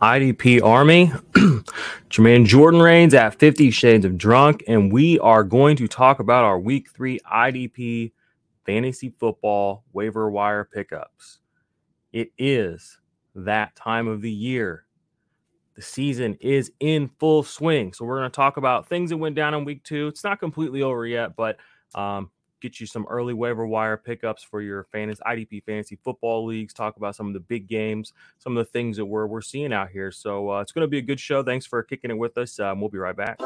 IDP Army? Jermaine Jordan Rains at 50 Shades of Drunk, and we are going to talk about our week three IDP fantasy football waiver wire pickups. It is that time of the year. The season is in full swing. So, we're going to talk about things that went down in week two. It's not completely over yet, but um, get you some early waiver wire pickups for your fantasy IDP fantasy football leagues. Talk about some of the big games, some of the things that we're we're seeing out here. So uh, it's going to be a good show. Thanks for kicking it with us. Um, we'll be right back.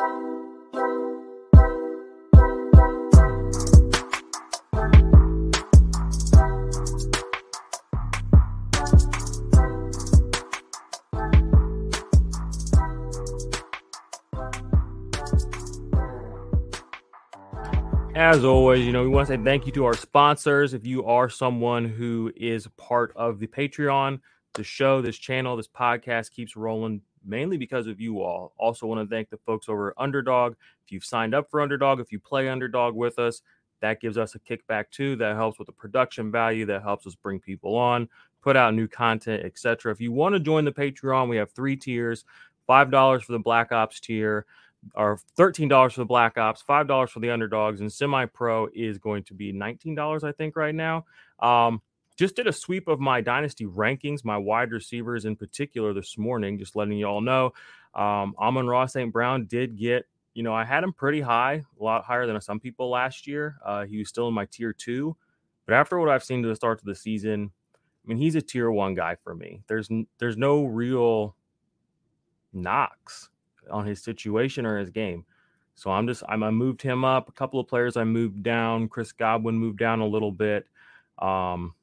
As always, you know, we want to say thank you to our sponsors. If you are someone who is part of the Patreon, the show, this channel, this podcast keeps rolling mainly because of you all. Also, want to thank the folks over at Underdog. If you've signed up for Underdog, if you play Underdog with us, that gives us a kickback too. That helps with the production value. That helps us bring people on, put out new content, etc. If you want to join the Patreon, we have three tiers: five dollars for the Black Ops tier, or $13 for the Black Ops, $5 for the underdogs, and semi pro is going to be $19, I think, right now. Um, just did a sweep of my dynasty rankings, my wide receivers in particular this morning, just letting you all know. Um, Amon-Ra St. Brown did get, you know, I had him pretty high, a lot higher than some people last year. Uh, he was still in my tier two. But after what I've seen to the start of the season, I mean, he's a tier one guy for me. There's there's no real knocks on his situation or his game. So I'm just I'm I moved him up. A couple of players I moved down. Chris Godwin moved down a little bit. Um,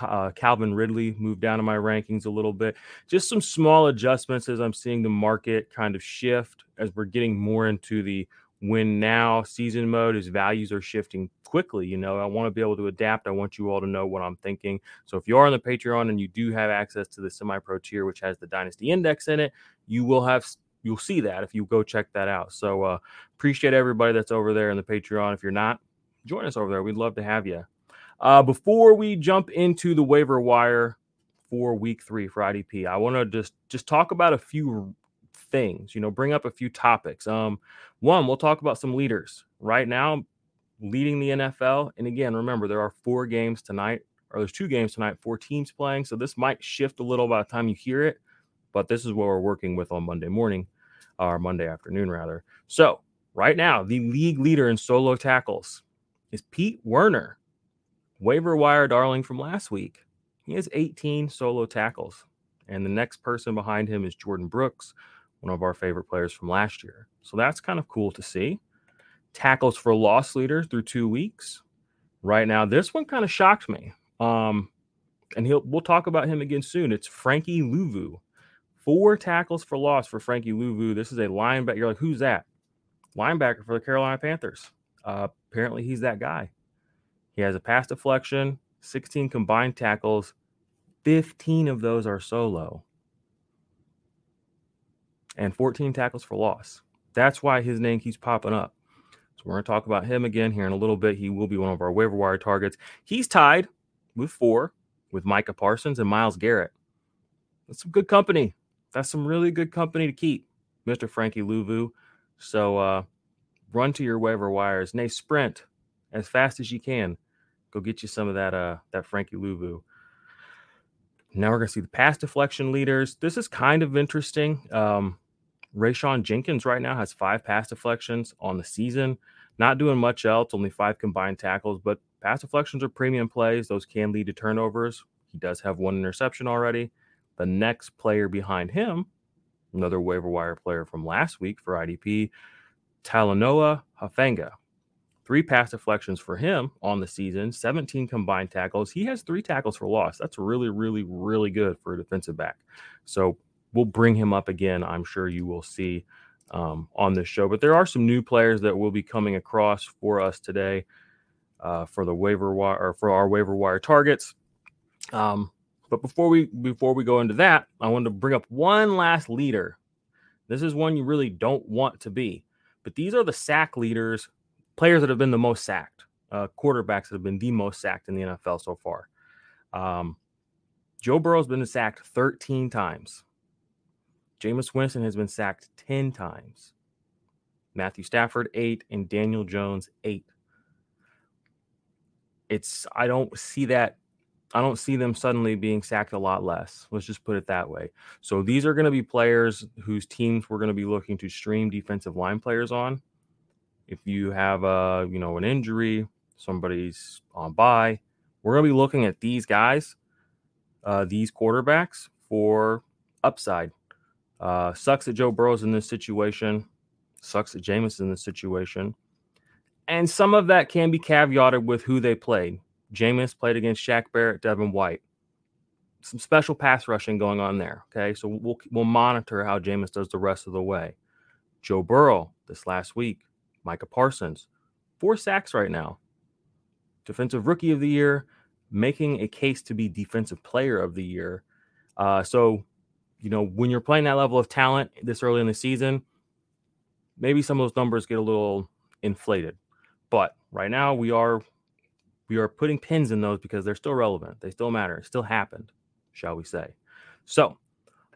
uh, Calvin Ridley moved down in my rankings a little bit. Just some small adjustments as I'm seeing the market kind of shift as we're getting more into the win now season mode. As values are shifting quickly, you know, I want to be able to adapt. I want you all to know what I'm thinking. So if you are on the Patreon and you do have access to the semi pro tier, which has the Dynasty Index in it, you will have you'll see that if you go check that out. So uh, appreciate everybody that's over there in the Patreon. If you're not, join us over there. We'd love to have you. Uh, before we jump into the waiver wire for week three for IDP, I want to just just talk about a few things. You know, bring up a few topics. Um, one, we'll talk about some leaders right now, leading the NFL. And again, remember there are four games tonight, or there's two games tonight, four teams playing. So this might shift a little by the time you hear it, but this is what we're working with on Monday morning or Monday afternoon, rather. So, right now, the league leader in solo tackles is Pete Werner, waiver wire darling from last week. He has 18 solo tackles. And the next person behind him is Jordyn Brooks, one of our favorite players from last year. So that's kind of cool to see. Tackles for loss leader through two weeks. Right now, this one kind of shocked me. Um, and he'll we'll talk about him again soon. It's Frankie Luvu. Four tackles for loss for Frankie Luvu. This is a linebacker. You're like, who's that? Linebacker for the Carolina Panthers. Uh, apparently, he's that guy. He has a pass deflection, 16 combined tackles, 15 of those are solo, and 14 tackles for loss. That's why his name keeps popping up. So we're going to talk about him again here in a little bit. He will be one of our waiver wire targets. He's tied with four with Micah Parsons and Myles Garrett. That's some good company that's some really good company to keep, Mr. Frankie Luvu. So uh, run to your waiver wires. Nay, sprint as fast as you can. Go get you some of that uh that Frankie Luvu. Now we're going to see the pass deflection leaders. This is kind of interesting. Um, Rayshawn Jenkins right now has five pass deflections on the season. Not doing much else, only five combined tackles, but pass deflections are premium plays. Those can lead to turnovers. He does have one interception already. The next player behind him, another waiver wire player from last week for IDP, Talanoa Hufanga. Three pass deflections for him on the season, 17 combined tackles. He has three tackles for loss. That's really, really, really good for a defensive back. So we'll bring him up again. I'm sure you will see um, on this show. But there are some new players that will be coming across for us today uh, for the waiver wire or for our waiver wire targets. Um, but before we before we go into that, I wanted to bring up one last leader. This is one you really don't want to be, but these are the sack leaders players that have been the most sacked, uh, quarterbacks that have been the most sacked in the NFL so far. Um, Joe Burrow's been sacked 13 times. Jameis Winston has been sacked 10 times. Matthew Stafford, eight, and Daniel Jones, eight. It's, I don't see that. I don't see them suddenly being sacked a lot less. Let's just put it that way. So these are going to be players whose teams we're going to be looking to stream defensive line players on if you have a you know an injury, somebody's on bye, we're going to be looking at these guys, uh, these quarterbacks for upside. Uh, sucks that Joe Burrow's in this situation. Sucks that Jameis in this situation. And some of that can be caveated with who they played. Jameis played against Shaq Barrett, Devin White. Some special pass rushing going on there. Okay. So we'll, we'll monitor how Jameis does the rest of the way. Joe Burrow this last week Micah Parsons, four sacks right now. Defensive Rookie of the Year, making a case to be Defensive Player of the Year. Uh, so, you know, when you're playing that level of talent this early in the season, maybe some of those numbers get a little inflated. But right now, we are we are putting pins in those because they're still relevant. They still matter. It still happened, shall we say? So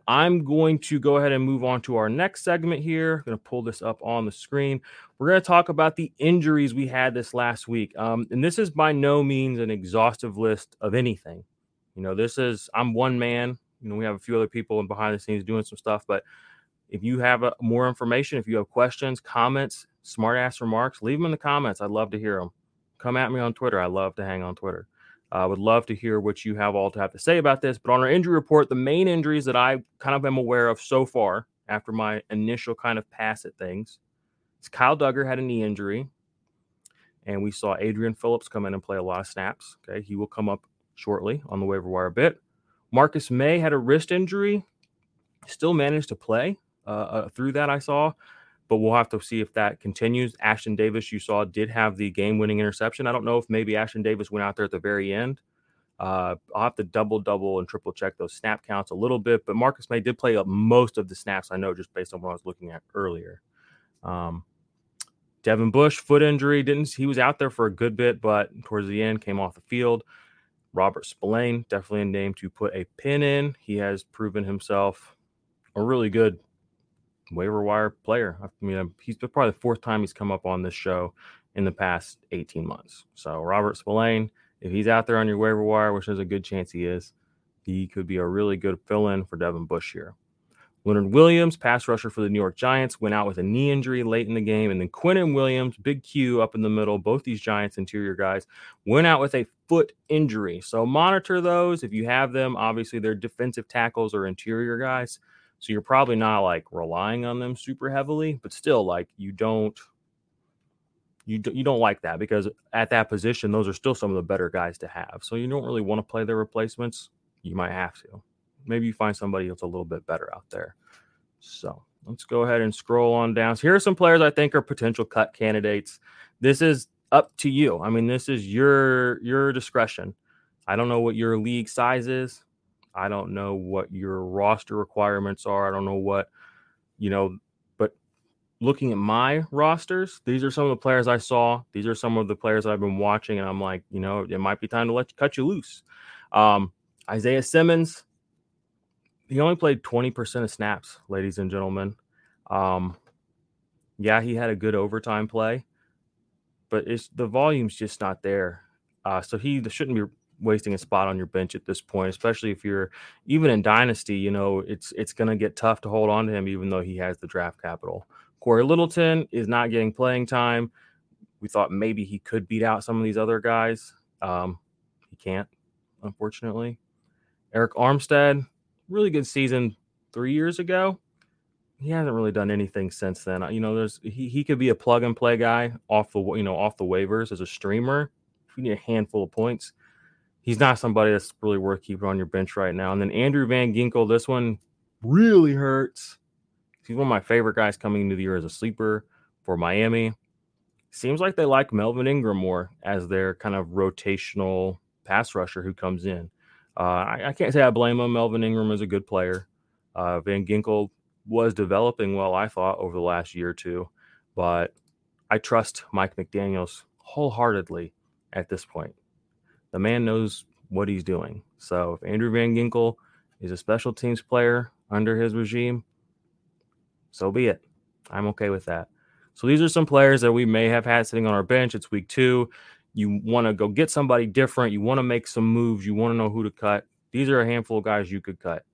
I'm going to go ahead and move on to our next segment here. I'm going to pull this up on the screen. We're going to talk about the injuries we had this last week. Um, and this is by no means an exhaustive list of anything. You know, this is, I'm one man. You know, we have a few other people behind the scenes doing some stuff. But if you have a, more information, if you have questions, comments, smart ass remarks, leave them in the comments. I'd love to hear them. Come at me on Twitter. I love to hang on Twitter. I uh, would love to hear what you have all to have to say about this. But on our injury report, the main injuries that I kind of am aware of so far after my initial kind of pass at things is Kyle Dugger had a knee injury. And we saw Adrian Phillips come in and play a lot of snaps. Okay. He will come up shortly on the waiver wire a bit. Marcus Maye had a wrist injury, still managed to play uh, uh, through that, I saw but we'll have to see if that continues. Ashton Davis, you saw, did have the game winning interception. I don't know if maybe Ashton Davis went out there at the very end. Uh, I'll have to double, double, and triple check those snap counts a little bit. But Marcus Maye did play up most of the snaps, I know, just based on what I was looking at earlier. Um, Devin Bush, foot injury, didn't he was out there for a good bit, but towards the end came off the field. Robert Spillane, definitely a name to put a pin in. He has proven himself a really good waiver wire player. I mean, he's probably the fourth time he's come up on this show in the past 18 months. So Robert Spillane, if he's out there on your waiver wire, which there's a good chance he is, he could be a really good fill-in for Devin Bush here. Leonard Williams, pass rusher for the New York Giants, went out with a knee injury late in the game. And then Quinnen Williams, big Q up in the middle, both these Giants interior guys, went out with a foot injury. So monitor those if you have them. Obviously, they're defensive tackles or interior guys. So you're probably not like relying on them super heavily, but still like you don't you do, you don't like that because at that position those are still some of the better guys to have. So you don't really want to play their replacements. You might have to. Maybe you find somebody that's a little bit better out there. So let's go ahead and scroll on down. So here are some players I think are potential cut candidates. This is up to you. I mean, this is your your discretion. I don't know what your league size is. I don't know what your roster requirements are. I don't know what, you know, but looking at my rosters, these are some of the players I saw. These are some of the players I've been watching, and I'm like, you know, it might be time to let you cut you loose. Um, Isaiah Simmons, he only played 20% of snaps, ladies and gentlemen. Um, yeah, he had a good overtime play, but it's the volume's just not there. Uh, so he shouldn't be wasting a spot on your bench at this point, especially if you're even in dynasty. You know, it's it's going to get tough to hold on to him, even though he has the draft capital. Corey Littleton is not getting playing time. We thought maybe he could beat out some of these other guys. Um, he can't, unfortunately. Arik Armstead, really good season three years ago. He hasn't really done anything since then. You know, there's he, he could be a plug and play guy off the you know off the waivers as a streamer. If you need a handful of points, he's not somebody that's really worth keeping on your bench right now. And then Andrew Van Ginkel, this one really hurts. He's one of my favorite guys coming into the year as a sleeper for Miami. Seems like they like Melvin Ingram more as their kind of rotational pass rusher who comes in. Uh, I, I, can't say I blame him. Melvin Ingram is a good player. Uh, Van Ginkel was developing well, I thought, over the last year or two, but I trust Mike McDaniels wholeheartedly at this point. The man knows what he's doing. So if Andrew Van Ginkel is a special teams player under his regime, so be it. I'm okay with that. So these are some players that we may have had sitting on our bench. It's week two you want to go get somebody different, you want to make some moves, you want to know who to cut. These are a handful of guys you could cut.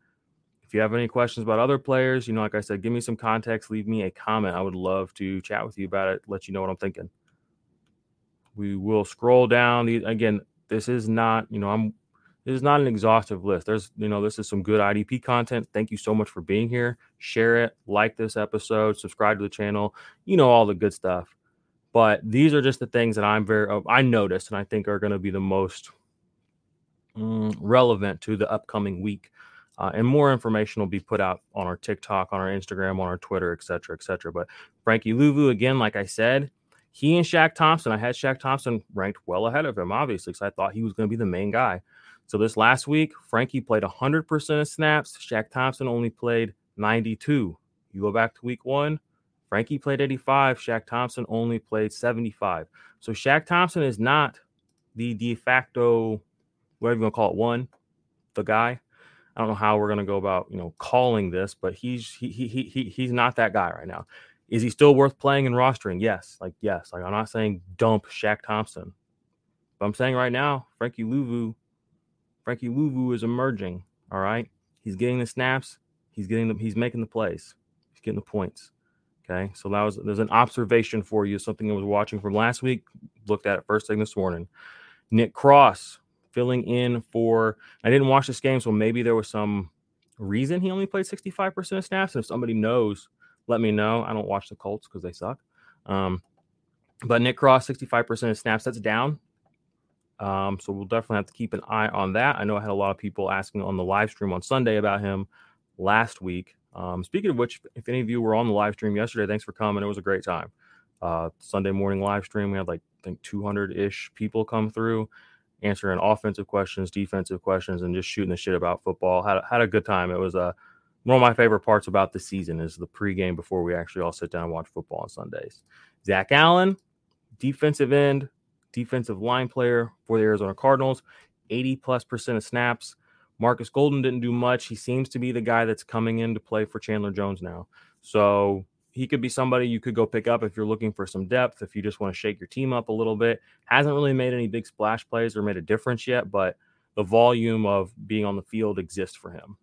If you have any questions about other players, you know, like I said, give me some context, leave me a comment. I would love to chat with you about it, let you know what I'm thinking. We will scroll down. Again, this is not, you know, I'm this is not an exhaustive list. There's, you know, this is some good IDP content. Thank you so much for being here. Share it, like this episode, subscribe to the channel, you know, all the good stuff. But these are just the things that I'm very I noticed and I think are going to be the most mm, relevant to the upcoming week. Uh, and more information will be put out on our TikTok, on our Instagram, on our Twitter, et cetera, et cetera. But Frankie Luvu, again, like I said, he and Shaq Thompson, I had Shaq Thompson ranked well ahead of him, obviously, because I thought he was going to be the main guy. So this last week, Frankie played 100% of snaps. Shaq Thompson only played 92. You go back to week one, Frankie played 85. Shaq Thompson only played 75. So Shaq Thompson is not the de facto, whatever you want to call it, one, the guy. I don't know how we're going to go about, you know, calling this, but he's he, he he he's not that guy right now. Is he still worth playing and rostering? Yes, like yes. Like I'm not saying dump Shaq Thompson, but I'm saying right now, Frankie Luvu, Frankie Luvu is emerging. All right, he's getting the snaps. He's getting the he's making the plays. He's getting the points. Okay, so that was there's an observation for you, something I was watching from last week, looked at it first thing this morning. Nick Cross filling in for I didn't watch this game, so maybe there was some reason he only played 65% of snaps. And if somebody knows, let me know. I don't watch the Colts because they suck. Um, but Nick Cross, 65% of snaps, that's down. Um, so we'll definitely have to keep an eye on that. I know I had a lot of people asking on the live stream on Sunday about him last week. Um, speaking of which, if any of you were on the live stream yesterday, thanks for coming. It was a great time. Uh, Sunday morning live stream, we had like I think 200 ish people come through, answering offensive questions, defensive questions, and just shooting the shit about football. Had had a good time. It was a one of my favorite parts about the season is the pregame before we actually all sit down and watch football on Sundays. Zach Allen, defensive end, defensive line player for the Arizona Cardinals, 80 plus percent of snaps. Marcus Golden didn't do much. He seems to be the guy that's coming in to play for Chandler Jones now. So he could be somebody you could go pick up if you're looking for some depth, if you just want to shake your team up a little bit. Hasn't really made any big splash plays or made a difference yet, but the volume of being on the field exists for him.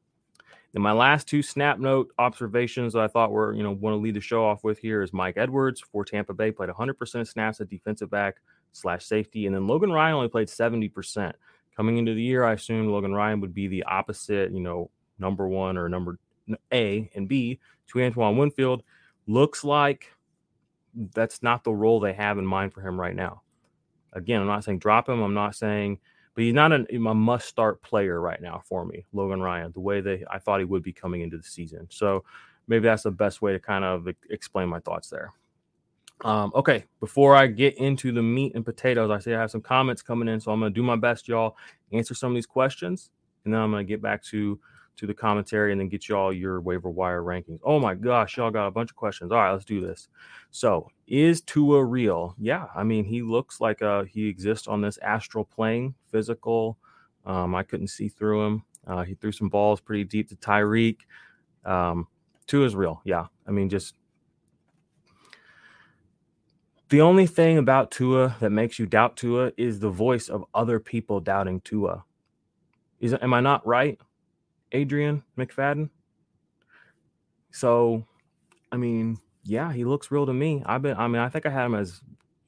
And my last two snap note observations that I thought were, you know, want to lead the show off with here is Mike Edwards for Tampa Bay played 100% of snaps at defensive back slash safety, and then Logan Ryan only played 70%. Coming into the year, I assumed Logan Ryan would be the opposite, you know, number one or number A and B to Antoine Winfield. Looks like that's not the role they have in mind for him right now. Again, I'm not saying drop him. I'm not saying, but he's not a, a must start player right now for me, Logan Ryan, the way they I thought he would be coming into the season. So maybe that's the best way to kind of explain my thoughts there. Um, okay, before I get into the meat and potatoes, I say I have some comments coming in, so I'm going to do my best, y'all, answer some of these questions, and then I'm going to get back to to the commentary and then get y'all your waiver wire rankings. Oh my gosh, y'all got a bunch of questions. All right, let's do this. So, is Tua real? Yeah, I mean, he looks like uh he exists on this astral plane, physical. Um, I couldn't see through him. Uh, he threw some balls pretty deep to Tyreek. Um, Tua is real. Yeah, I mean, just The only thing about Tua that makes you doubt Tua is the voice of other people doubting Tua. Is am I not right, Adrian McFadden? So, I mean, yeah, he looks real to me. I've been, I mean, I think I had him as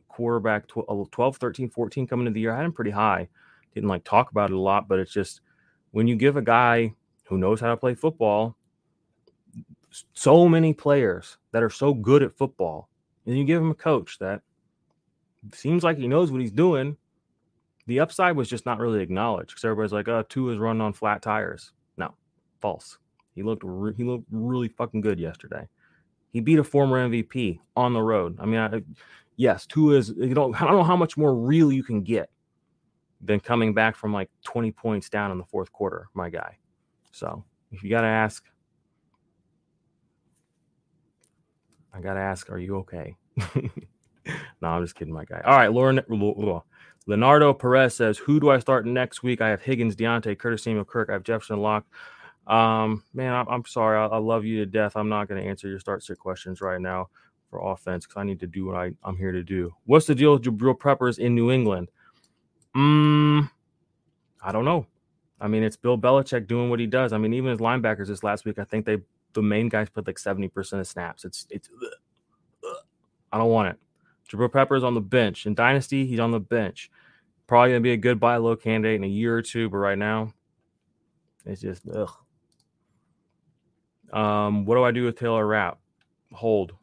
quarterback 12, 13, 14 coming into the year. I had him pretty high. Didn't like talk about it a lot, but it's just when you give a guy who knows how to play football, so many players that are so good at football, and you give him a coach that seems like he knows what he's doing. The upside was just not really acknowledged because everybody's like, "Oh, Tua is running on flat tires." False. He looked re- he looked really fucking good yesterday. He beat a former MVP on the road. I mean, I, yes, Tua is. You know, I don't know how much more real you can get than coming back from like 20 points down in the fourth quarter, my guy. So if you got to ask, I got to ask, are you okay? no, I'm just kidding, my guy. All right, Lauren, Leonardo Perez says, Who do I start next week? I have Higgins, Diontae, Curtis Samuel, Kirk. I have Jefferson Lock. Um, man, I'm, I'm sorry. I, I, love you to death. I'm not going to answer your start sit questions right now for offense because I need to do what I, I'm here to do. What's the deal with Jabril Peppers in New England? Mm, I don't know. I mean, it's Bill Belichick doing what he does. I mean, even his linebackers this last week, I think they the main guys put like 70% of snaps. It's it's ugh, ugh. I don't want it. Jabril Peppers on the bench. In Dynasty, he's on the bench. Probably gonna be a good buy low candidate in a year or two, but right now, it's just ugh. Um, what do I do with Taylor Rapp? Hold.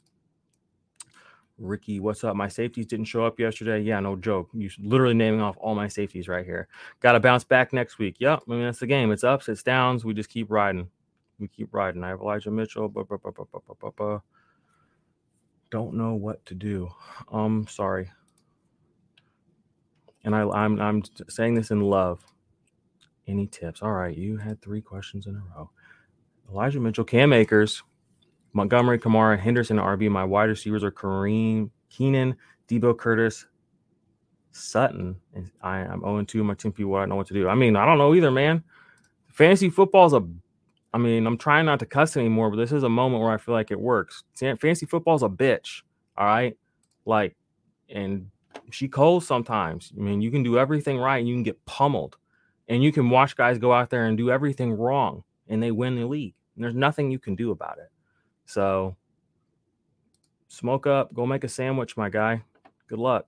Ricky, what's up? My safeties didn't show up yesterday. Yeah, no joke. You literally naming off all my safeties right here. Got to bounce back next week. Yep. I mean, that's the game. It's ups, it's downs. We just keep riding. We keep riding. I have Elijah Mitchell. Don't know what to do. Um, sorry. And I, I'm I'm saying this in love. Any tips? All right, you had three questions in a row. Elijah Mitchell, Cam Akers, Montgomery, Kamara, Henderson, RB. My wide receivers are Kareem, Keenan, Deebo Curtis, Sutton. And I, am 0 2. My people, I don't know what to do. I mean, I don't know either, man. Fantasy football is a, I mean, I'm trying not to cuss anymore, but this is a moment where I feel like it works. Fantasy football is a bitch. All right. Like, and she calls sometimes. I mean, you can do everything right and you can get pummeled. And you can watch guys go out there and do everything wrong and they win the league. And there's nothing you can do about it. So smoke up, go make a sandwich, my guy. Good luck.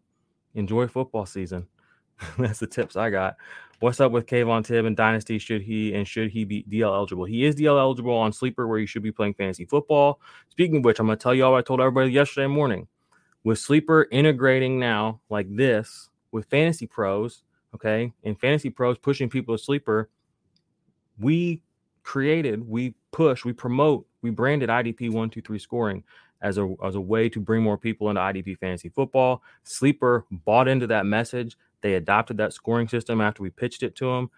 Enjoy football season. That's the tips I got. What's up with Kayvon Thibodeaux and Dynasty? Should he and should he be DL eligible? He is DL eligible on Sleeper, where you should be playing fantasy football. Speaking of which, I'm going to tell you all I told everybody yesterday morning. With Sleeper integrating now like this with Fantasy Pros, okay, and Fantasy Pros pushing people to Sleeper, we created, we push, we promote, we branded IDP one, two, three scoring as a as a way to bring more people into IDP fantasy football. Sleeper bought into that message. They adopted that scoring system after we pitched it to them.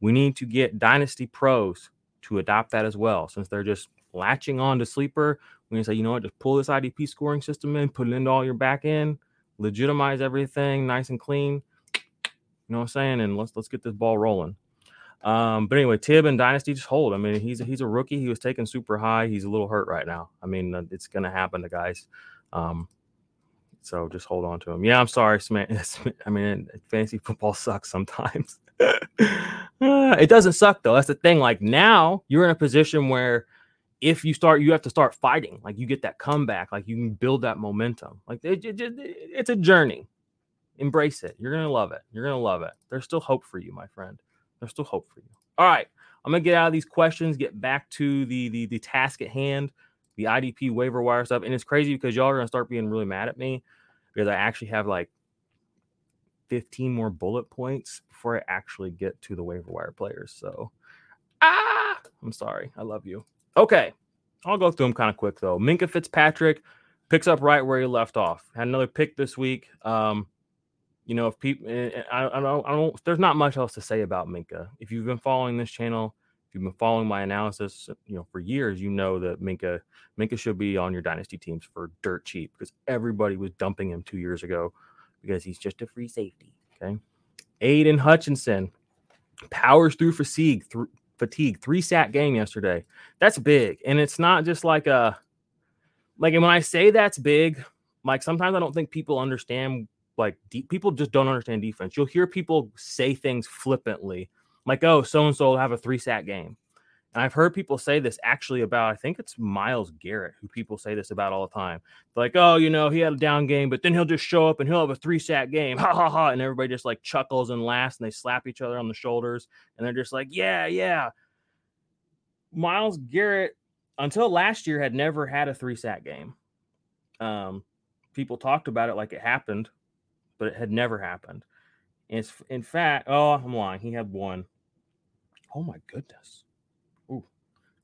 We need to get Dynasty pros to adopt that as well, since they're just latching on to Sleeper. We can say, you know what, just pull this IDP scoring system in, put it into all your back end, legitimize everything nice and clean. You know what I'm saying? And let's let's get this ball rolling. Um, but anyway, Tib and Dynasty just hold. I mean, he's he's a rookie. He was taken super high. He's a little hurt right now. I mean, uh, it's gonna happen to guys. Um, so just hold on to him. Yeah, I'm sorry, I mean, fantasy football sucks sometimes. it doesn't suck though. That's the thing. Like now, you're in a position where if you start, you have to start fighting. Like you get that comeback. Like you can build that momentum. Like it, it, it, it's a journey. Embrace it. You're gonna love it. You're gonna love it. There's still hope for you, my friend. There's still hope for you. All right. I'm gonna get out of these questions, get back to the the, the task at hand, the IDP waiver wire stuff. And it's crazy because y'all are gonna start being really mad at me because I actually have like 15 more bullet points before I actually get to the waiver wire players. So ah, I'm sorry. I love you. Okay. I'll go through them kind of quick though. Minkah Fitzpatrick picks up right where he left off. Had another pick this week. Um, you know, if people, eh, eh, I, I, don't, I don't, there's not much else to say about Minkah. If you've been following this channel, if you've been following my analysis, you know, for years, you know that Minkah, Minkah should be on your dynasty teams for dirt cheap because everybody was dumping him two years ago because he's just a free safety. Okay. Aidan Hutchinson powers through fatigue, through fatigue, three sack game yesterday. That's big. And it's not just like a, like, and when I say that's big, like sometimes I don't think people understand like de- people just don't understand defense. You'll hear people say things flippantly, like, "Oh, so and so will have a three sack game," and I've heard people say this actually about I think it's Myles Garrett who people say this about all the time. Like, "Oh, you know, he had a down game, but then he'll just show up and he'll have a three sack game." Ha ha ha! And everybody just like chuckles and laughs and they slap each other on the shoulders and they're just like, "Yeah, yeah." Myles Garrett until last year had never had a three sack game. Um, people talked about it like it happened, but it had never happened. And it's, in fact, oh, I'm lying. He had one. Oh my goodness. Ooh,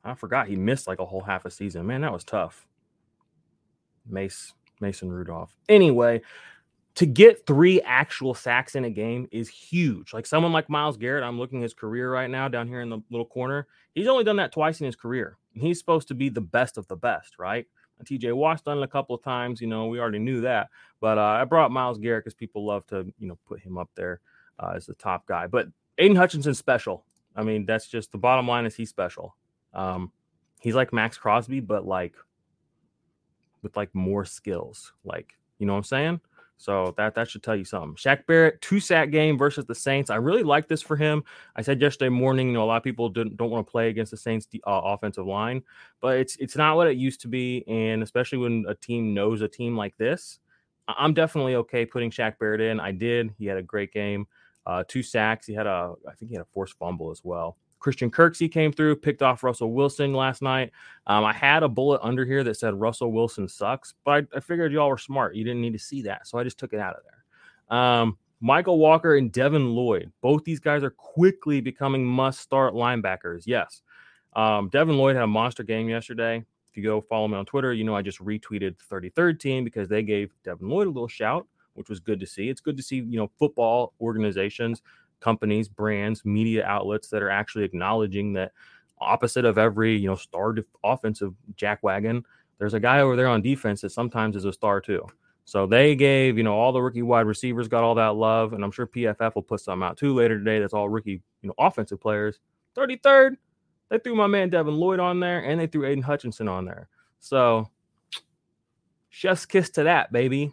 I forgot he missed like a whole half a season. Man, that was tough. Mace Mason Rudolph. Anyway, to get three actual sacks in a game is huge. Like someone like Myles Garrett, I'm looking his career right now down here in the little corner. He's only done that twice in his career. He's supposed to be the best of the best, right? TJ Watt's done it a couple of times. You know, we already knew that. But uh, I brought Myles Garrett because people love to, you know, put him up there uh, as the top guy. But Aidan Hutchinson's special. I mean, that's just the bottom line is he's special. Um, he's like Maxx Crosby, but like with like more skills. Like, you know what I'm saying? So that that should tell you something. Shaq Barrett, two sack game versus the Saints. I really like this for him. I said yesterday morning, you know, a lot of people don't, don't want to play against the Saints uh, offensive line, but it's it's not what it used to be, and especially when a team knows a team like this, I'm definitely okay putting Shaq Barrett in. I did. He had a great game, uh, two sacks. He had a, I think he had a forced fumble as well. Christian Kirksey came through, picked off Russell Wilson last night. Um, I had a bullet under here that said Russell Wilson sucks, but I, I, figured y'all were smart. You didn't need to see that. So I just took it out of there. Um, Mykal Walker and Devin Lloyd. Both these guys are quickly becoming must start linebackers. Yes. Um, Devin Lloyd had a monster game yesterday. If you go follow me on Twitter, you know I just retweeted the 33rd team because they gave Devin Lloyd a little shout, which was good to see. It's good to see, you know, football organizations companies, brands, media outlets that are actually acknowledging that opposite of every, you know, star offensive jackwagon, there's a guy over there on defense that sometimes is a star too. So they gave, you know, all the rookie wide receivers got all that love, and I'm sure PFF will put some out too later today. That's all rookie, you know, offensive players. 33rd, they threw my man Devin Lloyd on there, and they threw Aidan Hutchinson on there. So, chef's kiss to that, baby.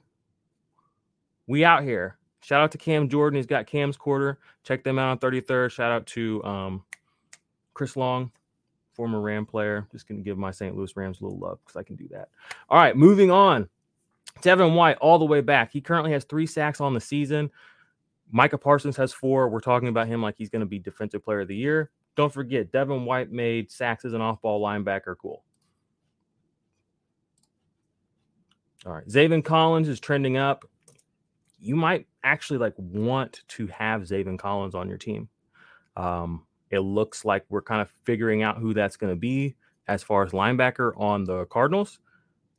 We out here. Shout out to Cam Jordan. He's got Cam's quarter. Check them out on 33rd. Shout out to um, Chris Long, former Ram player. Just going to give my St. Louis Rams a little love because I can do that. All right, moving on. Devin White, all the way back. He currently has three sacks on the season. Micah Parsons has four. We're talking about him like he's going to be Defensive Player of the Year. Don't forget, Devin White made sacks as an off ball linebacker cool. All right. Zaven Collins is trending up you might actually like want to have Zaven Collins on your team. Um, it looks like we're kind of figuring out who that's going to be as far as linebacker on the Cardinals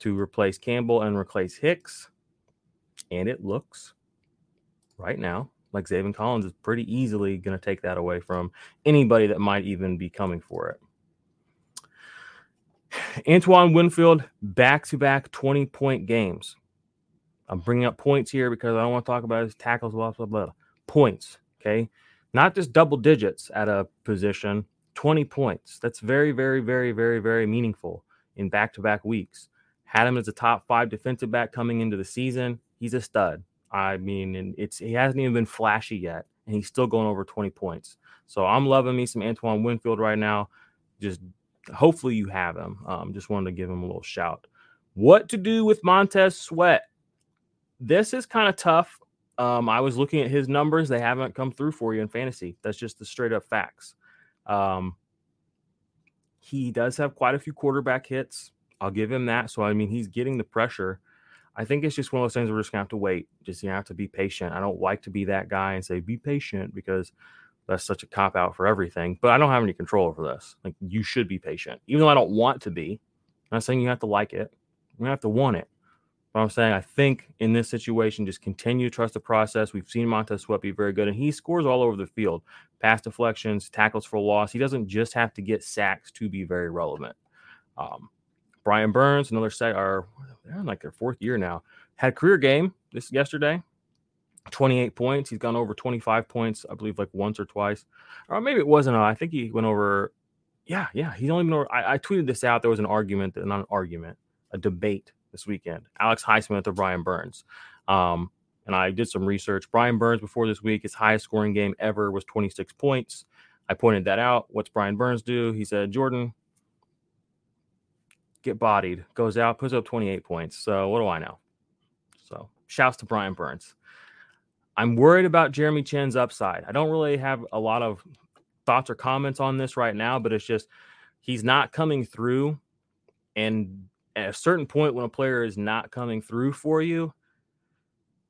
to replace Campbell and replace Hicks. And it looks right now like Zaven Collins is pretty easily going to take that away from anybody that might even be coming for it. Antoine Winfield, back to back 20 point games. I'm bringing up points here because I don't want to talk about his tackles, blah, blah, blah. Points, okay? Not just double digits at a position, 20 points. That's very, very, very, very, very meaningful in back to back weeks. Had him as a top five defensive back coming into the season. He's a stud. I mean, and it's he hasn't even been flashy yet, and he's still going over 20 points. So I'm loving me some Antoine Winfield right now. Just hopefully you have him. Um, just wanted to give him a little shout. What to do with Montez Sweat? This is kind of tough. Um, I was looking at his numbers; they haven't come through for you in fantasy. That's just the straight up facts. Um, he does have quite a few quarterback hits. I'll give him that. So I mean, he's getting the pressure. I think it's just one of those things we're just gonna have to wait. Just you have to be patient. I don't like to be that guy and say be patient because that's such a cop out for everything. But I don't have any control over this. Like you should be patient, even though I don't want to be. I'm not saying you have to like it. You have to want it. But I'm saying I think in this situation, just continue to trust the process. We've seen Montez Sweat be very good, and he scores all over the field. Pass deflections, tackles for loss. He doesn't just have to get sacks to be very relevant. Um, Brian Burns, another set, are like their fourth year now. Had career game this yesterday. 28 points. He's gone over 25 points, I believe, like once or twice. Or maybe it wasn't. I think he went over. Yeah, yeah. He's only been over. I, I tweeted this out. There was an argument, not an argument, a debate this weekend. Alex Highsmith or Brian Burns. Um, and I did some research. Brian Burns before this week, his highest scoring game ever was 26 points. I pointed that out. What's Brian Burns do? He said, Jordan, get bodied, goes out, puts up 28 points. So what do I know? So shouts to Brian Burns. I'm worried about Jeremy Chinn's upside. I don't really have a lot of thoughts or comments on this right now, but it's just he's not coming through. And at a certain point, when a player is not coming through for you,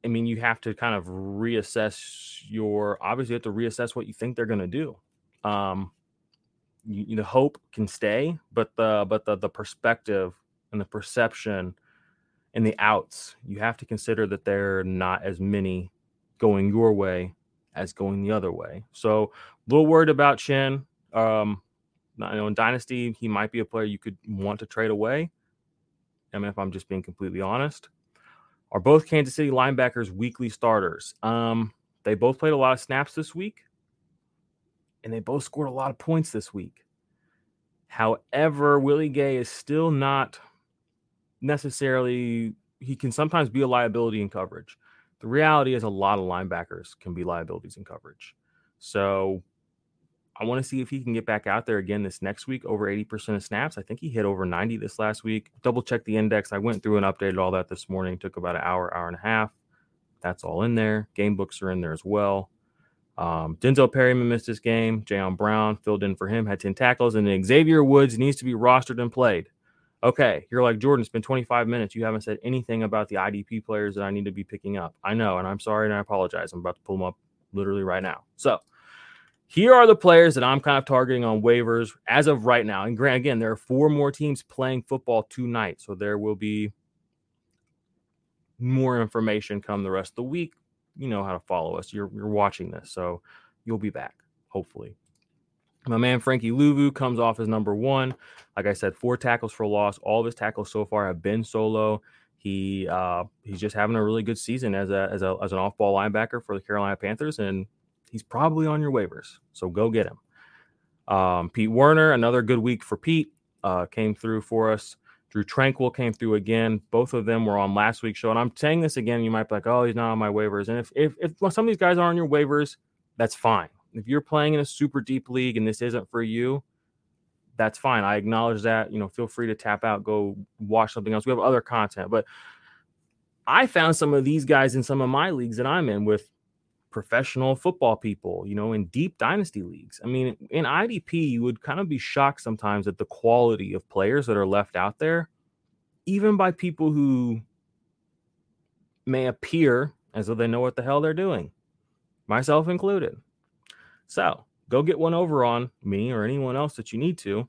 I mean, you have to kind of reassess your. Obviously, you have to reassess what you think they're going to do. Um, you, you know, hope can stay, but the but the the perspective and the perception and the outs, you have to consider that there are not as many going your way as going the other way. So, a little worried about Chinn. Um, you know, in Dynasty, he might be a player you could want to trade away. I mean, if I'm just being completely honest, are both Kansas City linebackers weekly starters? Um, they both played a lot of snaps this week, and they both scored a lot of points this week. However, Willie Gay is still not necessarily, he can sometimes be a liability in coverage. The reality is, a lot of linebackers can be liabilities in coverage. So I want to see if he can get back out there again this next week, over 80% of snaps. I think he hit over 90 this last week. Double check the index. I went through and updated all that this morning. Took about an hour, hour and a half. That's all in there. Game books are in there as well. Um, Denzel Perryman missed this game. Jayon Brown filled in for him, had 10 tackles, and then Xavier Woods needs to be rostered and played. Okay, you're like, Jordan, it's been 25 minutes. You haven't said anything about the IDP players that I need to be picking up. I know, and I'm sorry and I apologize. I'm about to pull them up literally right now. So, here are the players that I'm kind of targeting on waivers as of right now. And grant again, there are four more teams playing football tonight, so there will be more information come the rest of the week. You know how to follow us. You're you're watching this, so you'll be back hopefully. My man Frankie Luvu comes off as number one. Like I said, four tackles for loss. All of his tackles so far have been solo. He uh, he's just having a really good season as a as a as an off ball linebacker for the Carolina Panthers, and he's probably on your waivers. So go get him. Um, Pete Werner, another good week for Pete, uh, came through for us. Drue Tranquill came through again. Both of them were on last week's show. And I'm saying this again, you might be like, oh, he's not on my waivers. And if, if, if some of these guys are on your waivers, that's fine. If you're playing in a super deep league and this isn't for you, that's fine. I acknowledge that. You know, feel free to tap out, go watch something else. We have other content, but I found some of these guys in some of my leagues that I'm in with professional football people, you know, in deep dynasty leagues. I mean, in IDP, you would kind of be shocked sometimes at the quality of players that are left out there, even by people who may appear as though they know what the hell they're doing, myself included. So go get one over on me or anyone else that you need to.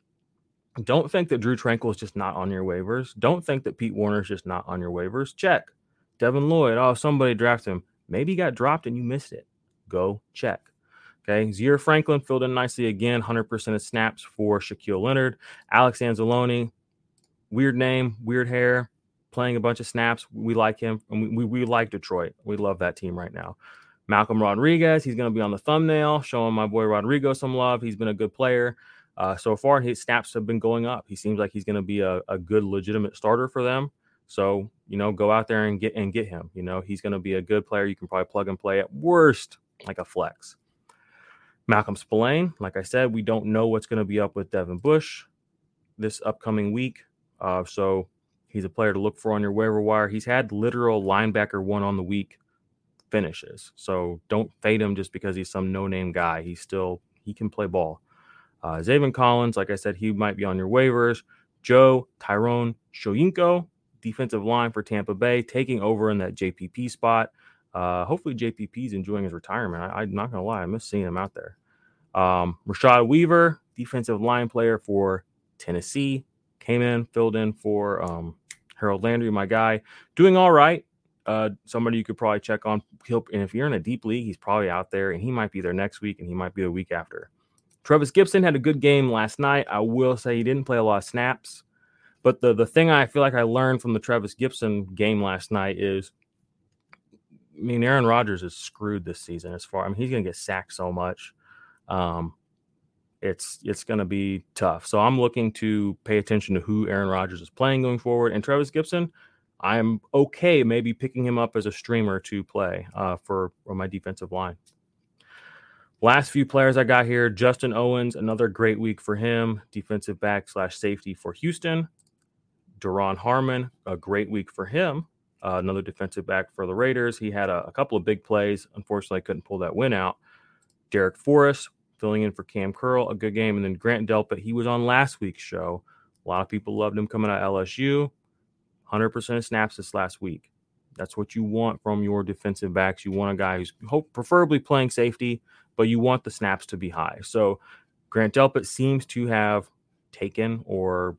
Don't think that Drue Tranquill is just not on your waivers. Don't think that Pete Werner is just not on your waivers. Check. Devin Lloyd, oh, somebody drafted him. Maybe he got dropped and you missed it. Go check. Okay. Zaire Franklin filled in nicely again, 100% of snaps for Shaquille Leonard. Alex Anzalone, weird name, weird hair, playing a bunch of snaps. We like him. And we, we, we like Detroit. We love that team right now. Malcolm Rodriguez, he's going to be on the thumbnail, showing my boy Rodrigo some love. He's been a good player. Uh, so far, his snaps have been going up. He seems like he's going to be a, a good, legitimate starter for them. So, you know, go out there and get and get him. You know, he's going to be a good player. You can probably plug and play at worst like a flex. Malcolm Spillane, like I said, we don't know what's going to be up with Devin Bush this upcoming week. Uh, so he's a player to look for on your waiver wire. He's had literal linebacker one on the week finishes. So don't fade him just because he's some no-name guy. He's still he can play ball. Uh, Zaven Collins, like I said, he might be on your waivers. Joe Tyrone Shoyinka, defensive line for Tampa Bay, taking over in that JPP spot. Uh, hopefully, JPP is enjoying his retirement. I, am not going to lie, I miss seeing him out there. Um, Rashad Weaver, defensive line player for Tennessee, came in, filled in for um, Harold Landry, my guy, doing all right. Uh, somebody you could probably check on. He'll, and if you're in a deep league, he's probably out there, and he might be there next week, and he might be the week after. Trevis Gipson had a good game last night. I will say he didn't play a lot of snaps. But the the thing I feel like I learned from the Trevis Gipson game last night is, I mean, Aaron Rodgers is screwed this season as far. I mean, he's going to get sacked so much. Um, it's it's going to be tough. So I'm looking to pay attention to who Aaron Rodgers is playing going forward. And Trevis Gipson, I'm okay maybe picking him up as a streamer to play uh, for, for my defensive line. Last few players I got here Justin Owens, another great week for him, defensive back slash safety for Houston. Duron Harmon, a great week for him, uh, another defensive back for the Raiders. He had a, a couple of big plays. Unfortunately, couldn't pull that win out. Darrick Forrest filling in for Cam Curl, a good game. And then Grant Delpit, he was on last week's show. A lot of people loved him coming out of LSU. 100% of snaps this last week. That's what you want from your defensive backs. You want a guy who's hope, preferably playing safety, but you want the snaps to be high. So Grant Delpit seems to have taken, or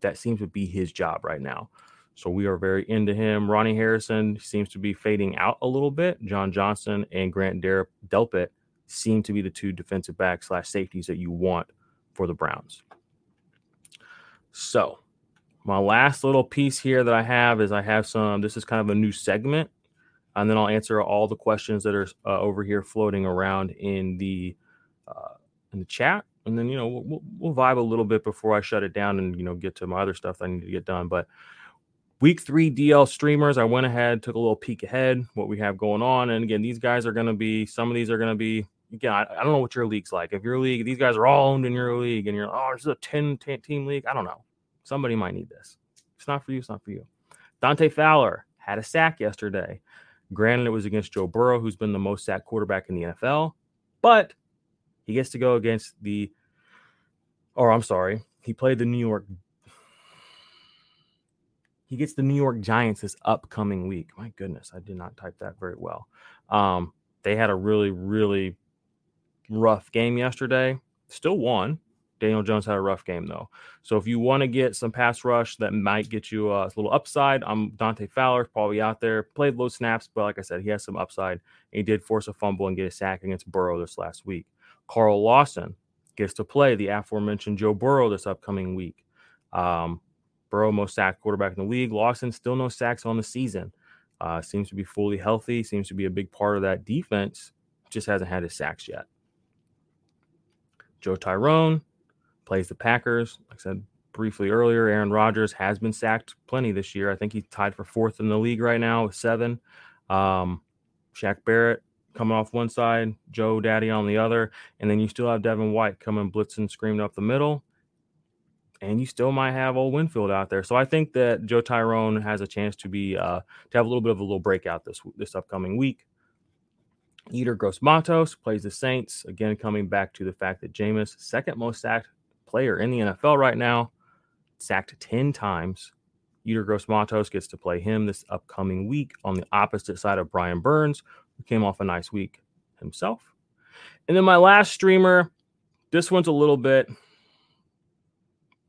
that seems to be his job right now. So we are very into him. Ronnie Harrison seems to be fading out a little bit. John Johnson and Grant Delpit seem to be the two defensive backs slash safeties that you want for the Browns. So my last little piece here that I have is I have some, this is kind of a new segment. And then I'll answer all the questions that are uh, over here floating around in the uh, in the chat. And then, you know, we'll, we'll vibe a little bit before I shut it down and, you know, get to my other stuff that I need to get done. But week three DL streamers, I went ahead, took a little peek ahead, what we have going on. And again, these guys are going to be, some of these are going to be, again, I, I, don't know what your league's like. If your league, these guys are all owned in your league and you're, oh, this is a 10, 10 team league. I don't know. Somebody might need this. It's not for you. It's not for you. Dante Fowler had a sack yesterday. Granted, it was against Joe Burrow, who's been the most sacked quarterback in the NFL, but he gets to go against the, or I'm sorry, he played the New York. He gets the New York Giants this upcoming week. My goodness, I did not type that very well. Um, they had a really, really rough game yesterday. Still won, Daniel Jones had a rough game though. So if you want to get some pass rush that might get you a little upside, I'm Dante Fowler probably out there. Played low snaps, but like I said, he has some upside. he did force a fumble and get a sack against Burrow this last week. Carl Lawson gets to play the aforementioned Joe Burrow this upcoming week. Um, Burrow most sacked quarterback in the league. Lawson still no sacks on the season. Uh, seems to be fully healthy. Seems to be a big part of that defense. Just hasn't had his sacks yet. Joe Tryon plays the Packers. Like I said briefly earlier, Aaron Rodgers has been sacked plenty this year. I think he's tied for fourth in the league right now with seven. Um, Shaq Barrett coming off one side, Joe Daddy on the other, and then you still have Devin White coming blitzing, screaming up the middle. And you still might have old Winfield out there. So I think that Joe Tryon has a chance to be uh, to have a little bit of a little breakout this this upcoming week. Yetur Gross-Matos plays the Saints. Again, coming back to the fact that Jameis, second most sacked player in the NFL right now, sacked 10 times. Yetur Gross-Matos gets to play him this upcoming week on the opposite side of Brian Burns, came off a nice week himself. And then my last streamer, this one's a little bit,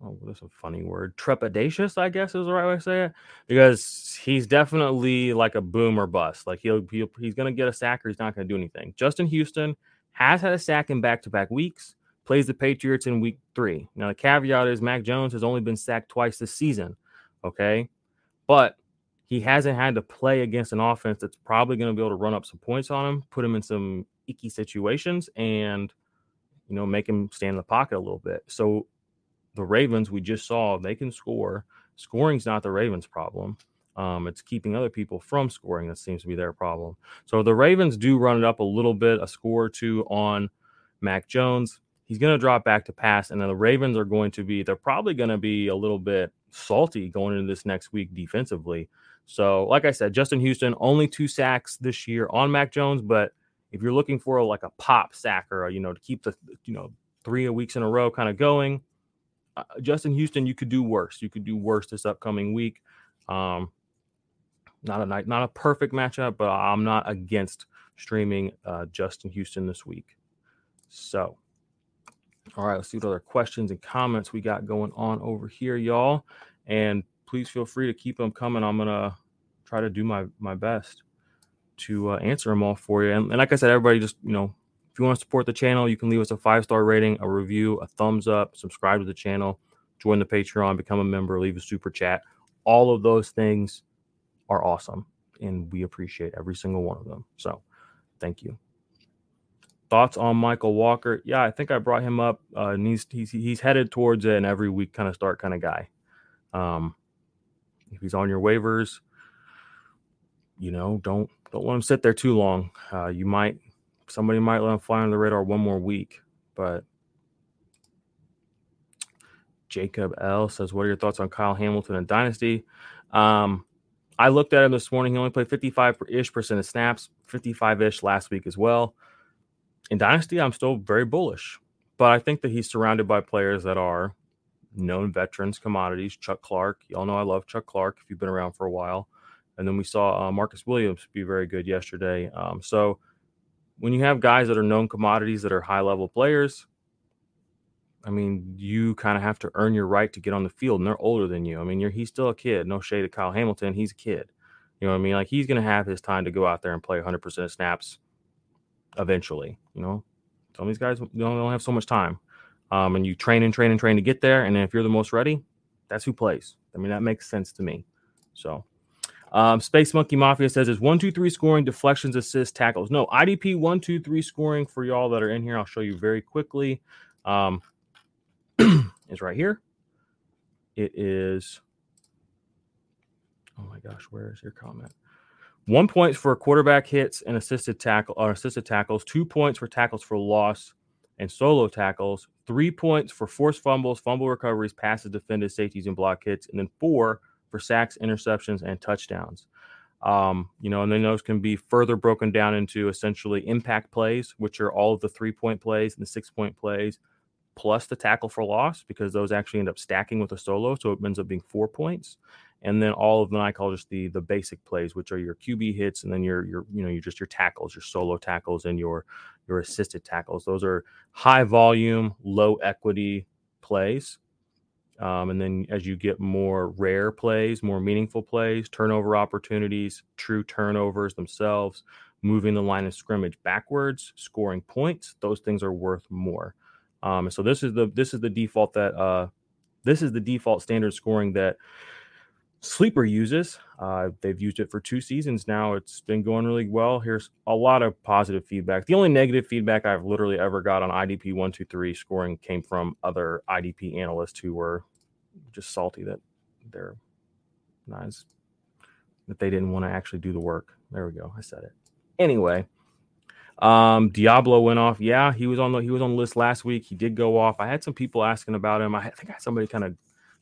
oh, that's a funny word, trepidatious, I guess is the right way to say it, because he's definitely like a boom or bust. Like he'll, he'll he's going to get a sack or he's not going to do anything. Justin Houston has had a sack in back to back weeks plays the Patriots in week three. Now, the caveat is Mac Jones has only been sacked twice this season. Okay. But he hasn't had to play against an offense that's probably going to be able to run up some points on him, put him in some icky situations, and, you know, make him stand in the pocket a little bit. So the Ravens, we just saw, they can score. Scoring's not the Ravens' problem. Um, it's keeping other people from scoring that seems to be their problem. So the Ravens do run it up a little bit, a score or two on Mac Jones he's going to drop back to pass, and then the Ravens are going to be they're probably going to be a little bit salty going into this next week defensively. So, like I said, Justin Houston only two sacks this year on Mac Jones, but if you're looking for a, like a pop sack or you know to keep the you know three weeks in a row kind of going, uh, Justin Houston, you could do worse. You could do worse this upcoming week. Um, not a night, not a perfect matchup, but I'm not against streaming uh, Justin Houston this week. So all right, let's see what other questions and comments we got going on over here, y'all. And please feel free to keep them coming. I'm gonna try to do my my best to uh, answer them all for you. And, and like I said, everybody just you know, if you want to support the channel, you can leave us a five star rating, a review, a thumbs up, subscribe to the channel, join the Patreon, become a member, leave a super chat. All of those things are awesome, and we appreciate every single one of them. So, thank you. Thoughts on Michael Walker? Yeah, I think I brought him up. Uh, and he's, he's he's headed towards an every week kind of start kind of guy. Um, if he's on your waivers, you know, don't don't let him sit there too long. Uh, you might somebody might let him fly on the radar one more week, but Jacob L says, "What are your thoughts on Kyle Hamilton and Dynasty?" Um, I looked at him this morning. He only played 55 ish percent of snaps, 55 ish last week as well. In Dynasty, I'm still very bullish, but I think that he's surrounded by players that are known veterans, commodities. Chuck Clark, y'all know I love Chuck Clark if you've been around for a while. And then we saw uh, Marcus Williams be very good yesterday. Um, so when you have guys that are known commodities that are high level players, I mean, you kind of have to earn your right to get on the field, and they're older than you. I mean, he's still a kid. No shade to Kyle Hamilton, he's a kid. You know what I mean? Like he's going to have his time to go out there and play 100% of snaps eventually. You know, some of these guys don't, don't have so much time, um, and you train and train and train to get there. And if you're the most ready, that's who plays. I mean, that makes sense to me. So, um, Space Monkey Mafia says it's one, two, three scoring, deflections, assists, tackles. No, IDP one, two, three scoring for y'all that are in here. I'll show you very quickly. Um, is right here. It is, oh my gosh, where is your comment? One point for quarterback hits and assisted tackle or assisted tackles, two points for tackles for loss and solo tackles, three points for forced fumbles, fumble recoveries, passes defended, safeties, and block hits, and then four for sacks, interceptions, and touchdowns. Um, you know, and then those can be further broken down into essentially impact plays, which are all of the three point plays and the six point plays, plus the tackle for loss because those actually end up stacking with a solo, so it ends up being four points. And then all of them I call just the the basic plays, which are your QB hits, and then your your you know you just your tackles, your solo tackles, and your your assisted tackles. Those are high volume, low equity plays. Um, and then as you get more rare plays, more meaningful plays, turnover opportunities, true turnovers themselves, moving the line of scrimmage backwards, scoring points, those things are worth more. Um, so this is the this is the default that uh, this is the default standard scoring that Sleeper uses. Uh, they've used it for two seasons now. It's been going really well. Here's a lot of positive feedback. The only negative feedback I've literally ever got on IDP one two three scoring came from other IDP analysts who were just salty that they're not as, that they didn't want to actually do the work. There we go. I said it. Anyway, um, Diablo went off. Yeah, he was on the he was on the list last week. He did go off. I had some people asking about him. I think I had somebody kind of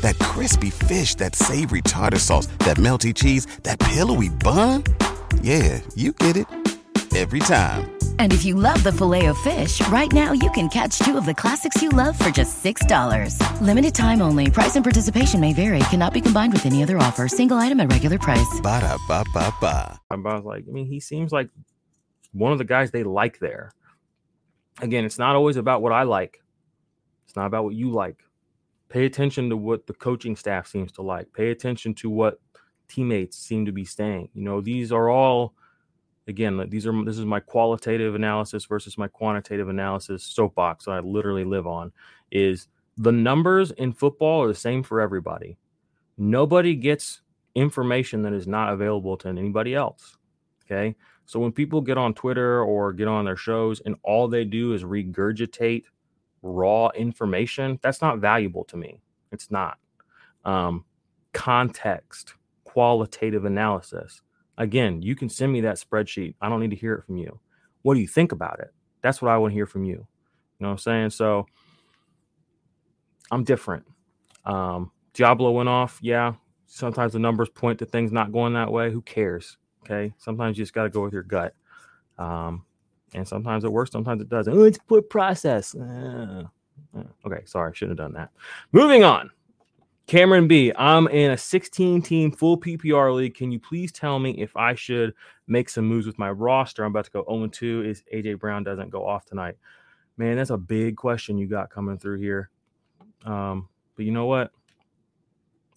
That crispy fish, that savory tartar sauce, that melty cheese, that pillowy bun. Yeah, you get it every time. And if you love the filet of fish, right now you can catch two of the classics you love for just $6. Limited time only. Price and participation may vary. Cannot be combined with any other offer. Single item at regular price. Ba da ba ba ba. I was like, I mean, he seems like one of the guys they like there. Again, it's not always about what I like. It's not about what you like. Pay attention to what the coaching staff seems to like. Pay attention to what teammates seem to be saying. You know, these are all again, these are this is my qualitative analysis versus my quantitative analysis soapbox that I literally live on is the numbers in football are the same for everybody. Nobody gets information that is not available to anybody else. Okay. So when people get on Twitter or get on their shows and all they do is regurgitate raw information, that's not valuable to me. It's not. Um, context, qualitative analysis. Again, you can send me that spreadsheet. I don't need to hear it from you. What do you think about it? That's what I want to hear from you. You know what I'm saying? So I'm different. Um, Diablo went off. Yeah. Sometimes the numbers point to things not going that way. Who cares? Okay. Sometimes you just got to go with your gut. Um, and sometimes it works, sometimes it doesn't. Oh, it's poor process. Uh, uh, okay, sorry, shouldn't have done that. Moving on. Cameron B, I'm in a 16 team full PPR league. Can you please tell me if I should make some moves with my roster? I'm about to go 0 2. Is AJ Brown doesn't go off tonight? Man, that's a big question you got coming through here. Um, but you know what?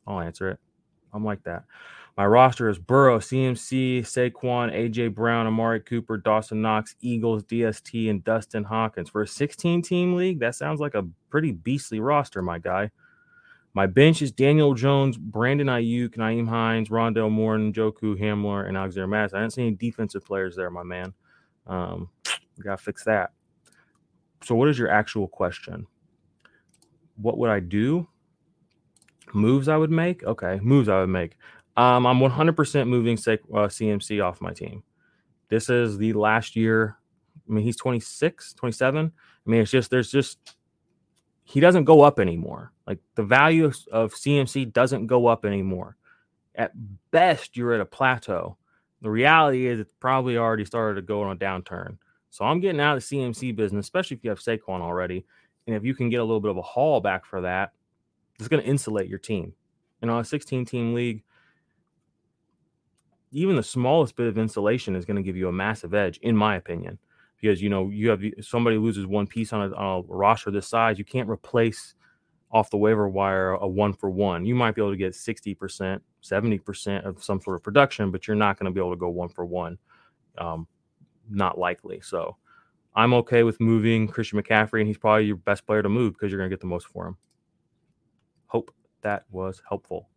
I'll answer it. I'm like that. My roster is Burrow, CMC, Saquon, AJ Brown, Amari Cooper, Dawson Knox, Eagles, DST, and Dustin Hopkins. For a 16 team league, that sounds like a pretty beastly roster, my guy. My bench is Daniel Jones, Brandon Aiyuk, Nyheim Hines, Rondell Morton, Joku Hamler, and Alexander Mattison. I didn't see any defensive players there, my man. Um, we gotta fix that. So, what is your actual question? What would I do? Moves I would make? Okay, moves I would make. Um, I'm 100% moving uh, CMC off my team. This is the last year. I mean, he's 26, 27. I mean, it's just, there's just, he doesn't go up anymore. Like the value of, of CMC doesn't go up anymore. At best, you're at a plateau. The reality is, it's probably already started to go on a downturn. So I'm getting out of the CMC business, especially if you have Saquon already. And if you can get a little bit of a haul back for that, it's going to insulate your team. And on a 16 team league, even the smallest bit of insulation is going to give you a massive edge, in my opinion. Because you know you have somebody loses one piece on a, on a roster this size, you can't replace off the waiver wire a one for one. You might be able to get 60%, 70% of some sort of production, but you're not going to be able to go one for one. Um, not likely. So I'm okay with moving Christian McCaffrey, and he's probably your best player to move because you're going to get the most for him. Hope that was helpful.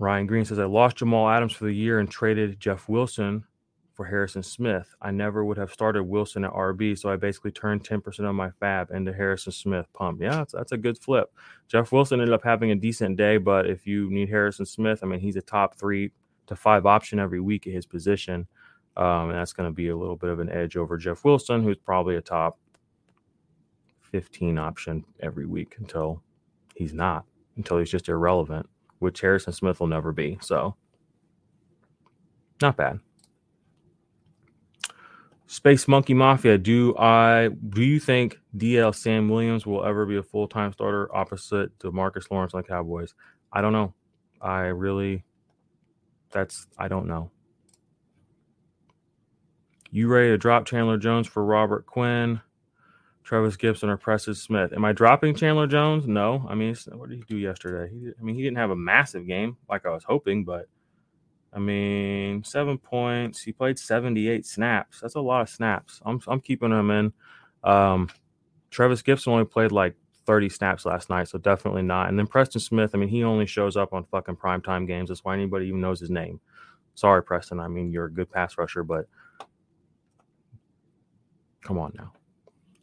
Ryan Green says, I lost Jamal Adams for the year and traded Jeff Wilson for Harrison Smith. I never would have started Wilson at RB, so I basically turned 10% of my FAAB into Harrison Smith pump. Yeah, that's, that's a good flip. Jeff Wilson ended up having a decent day, but if you need Harrison Smith, I mean, he's a top three to five option every week at his position. Um, and that's going to be a little bit of an edge over Jeff Wilson, who's probably a top 15 option every week until he's not, until he's just irrelevant which Harrison Smith will never be. So, not bad. Space Monkey Mafia. Do I do you think DL Sam Williams will ever be a full time starter opposite to Marcus Lawrence on the Cowboys? I don't know. I really that's I don't know. You ready to drop Chandler Jones for Robert Quinn? Trevis Gipson or Preston Smith. Am I dropping Chandler Jones? No. I mean, what did he do yesterday? He, I mean, he didn't have a massive game like I was hoping, but I mean, seven points. He played 78 snaps. That's a lot of snaps. I'm, I'm keeping him in. Um, Trevis Gipson only played like 30 snaps last night, so definitely not. And then Preston Smith, I mean, he only shows up on fucking primetime games. That's why anybody even knows his name. Sorry, Preston. I mean, you're a good pass rusher, but come on now.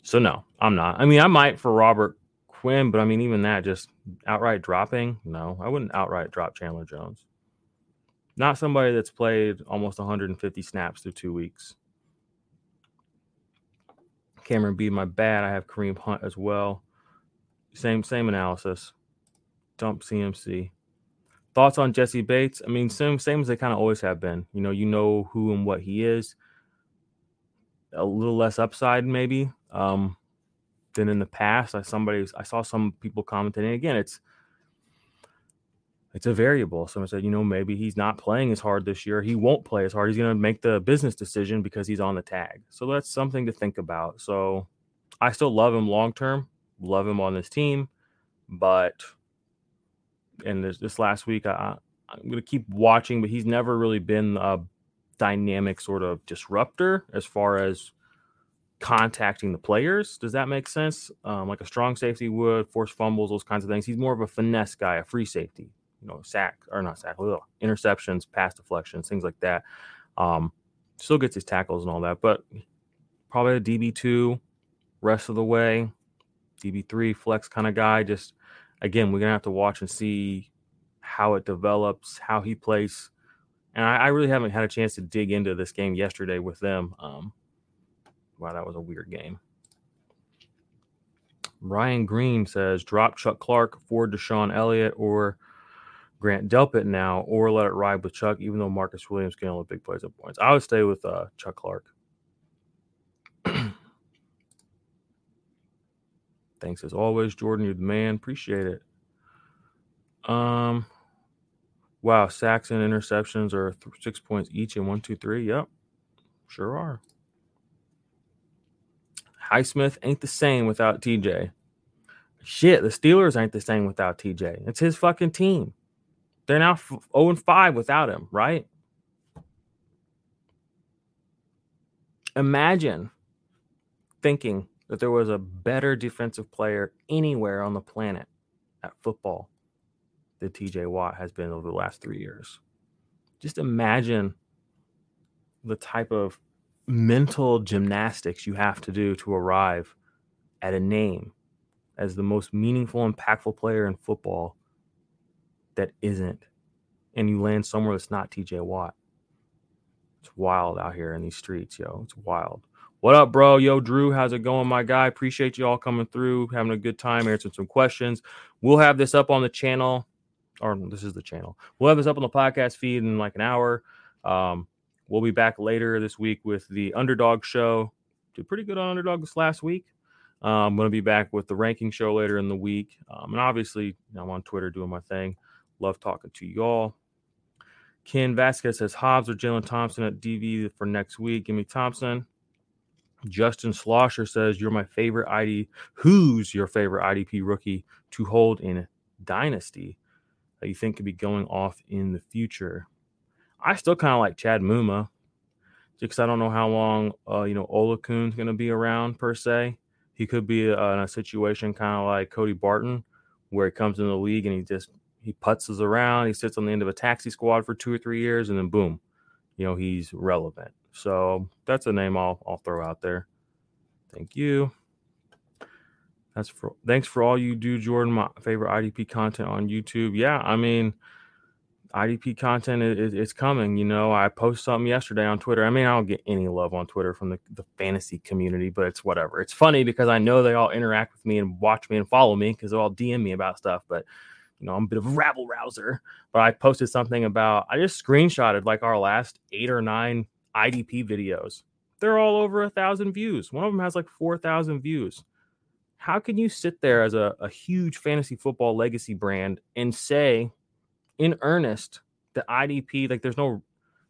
So no, I'm not. I mean, I might for Robert Quinn, but I mean, even that just outright dropping. No, I wouldn't outright drop Chandler Jones. Not somebody that's played almost 150 snaps through two weeks. Cameron B, my bad. I have Kareem Hunt as well. Same same analysis. Dump CMC. Thoughts on Jessie Bates? I mean, same same as they kind of always have been. You know, you know who and what he is. A little less upside, maybe um, than in the past. I somebody I saw some people commenting. Again, it's it's a variable. Someone said, you know, maybe he's not playing as hard this year. He won't play as hard. He's going to make the business decision because he's on the tag. So that's something to think about. So I still love him long term. Love him on this team, but and this, this last week I, I'm going to keep watching. But he's never really been a dynamic sort of disruptor as far as contacting the players. Does that make sense? Um, like a strong safety would, force fumbles, those kinds of things. He's more of a finesse guy, a free safety, you know, sack or not sack, interceptions, pass deflections, things like that. Um, still gets his tackles and all that, but probably a DB2 rest of the way, DB3 flex kind of guy. Just again, we're gonna have to watch and see how it develops, how he plays. And I, I really haven't had a chance to dig into this game yesterday with them. Um, Wow, that was a weird game. Ryan Green says drop Chuck Clark for DeShon Elliott or Grant Delpit now, or let it ride with Chuck, even though Marcus Williams can only big plays and points. I would stay with uh, Chuck Clark. Thanks as always, Jordan. You're the man. Appreciate it. Um, wow, sacks and interceptions are th- six points each in one, two, three. Yep, sure are. Highsmith ain't the same without TJ. Shit, the Steelers ain't the same without TJ. It's his fucking team. They're now 0 and 5 without him, right? Imagine thinking that there was a better defensive player anywhere on the planet at football than TJ Watt has been over the last three years. Just imagine the type of mental gymnastics you have to do to arrive at a name as the most meaningful, impactful player in football that isn't, and you land somewhere that's not TJ Watt. It's wild out here in these streets, yo. It's wild. What up, bro? Yo, Drew, how's it going, my guy? Appreciate you all coming through, having a good time, answering some questions. We'll have this up on the channel, or this is the channel. We'll have this up on the podcast feed in like an hour. Um, we'll be back later this week with the Underdog Show. Did pretty good on Underdog this last week. Um, I'm going to be back with the ranking show later in the week. Um, and obviously, you know, I'm on Twitter doing my thing. Love talking to y'all. Ken Vasquez says Hobbs or Jalen Thompson at DV for next week. Give me Thompson. Justin Slosher says you're my favorite ID. Who's your favorite IDP rookie to hold in Dynasty that you think could be going off in the future? I still kind of like Chad Muma, because I don't know how long uh, you know Oluokun's going to be around per se. He could be uh, in a situation kind of like Cody Barton, where he comes in the league and he just he putzes around, he sits on the end of a taxi squad for two or three years, and then boom, you know he's relevant. So that's a name I'll I'll throw out there. Thank you. That's for thanks for all you do, Jordan. My favorite IDP content on YouTube. Yeah, I mean, IDP content is, is coming. You know, I posted something yesterday on Twitter. I mean, I don't get any love on Twitter from the, the fantasy community, but it's whatever. It's funny because I know they all interact with me and watch me and follow me because they all DM me about stuff. But you know, I'm a bit of a rabble rouser. But I posted something about I just screenshotted like our last eight or nine IDP videos. They're all over a thousand views. One of them has like four thousand views. How can you sit there as a, a huge fantasy football legacy brand and say in earnest the IDP, like there's no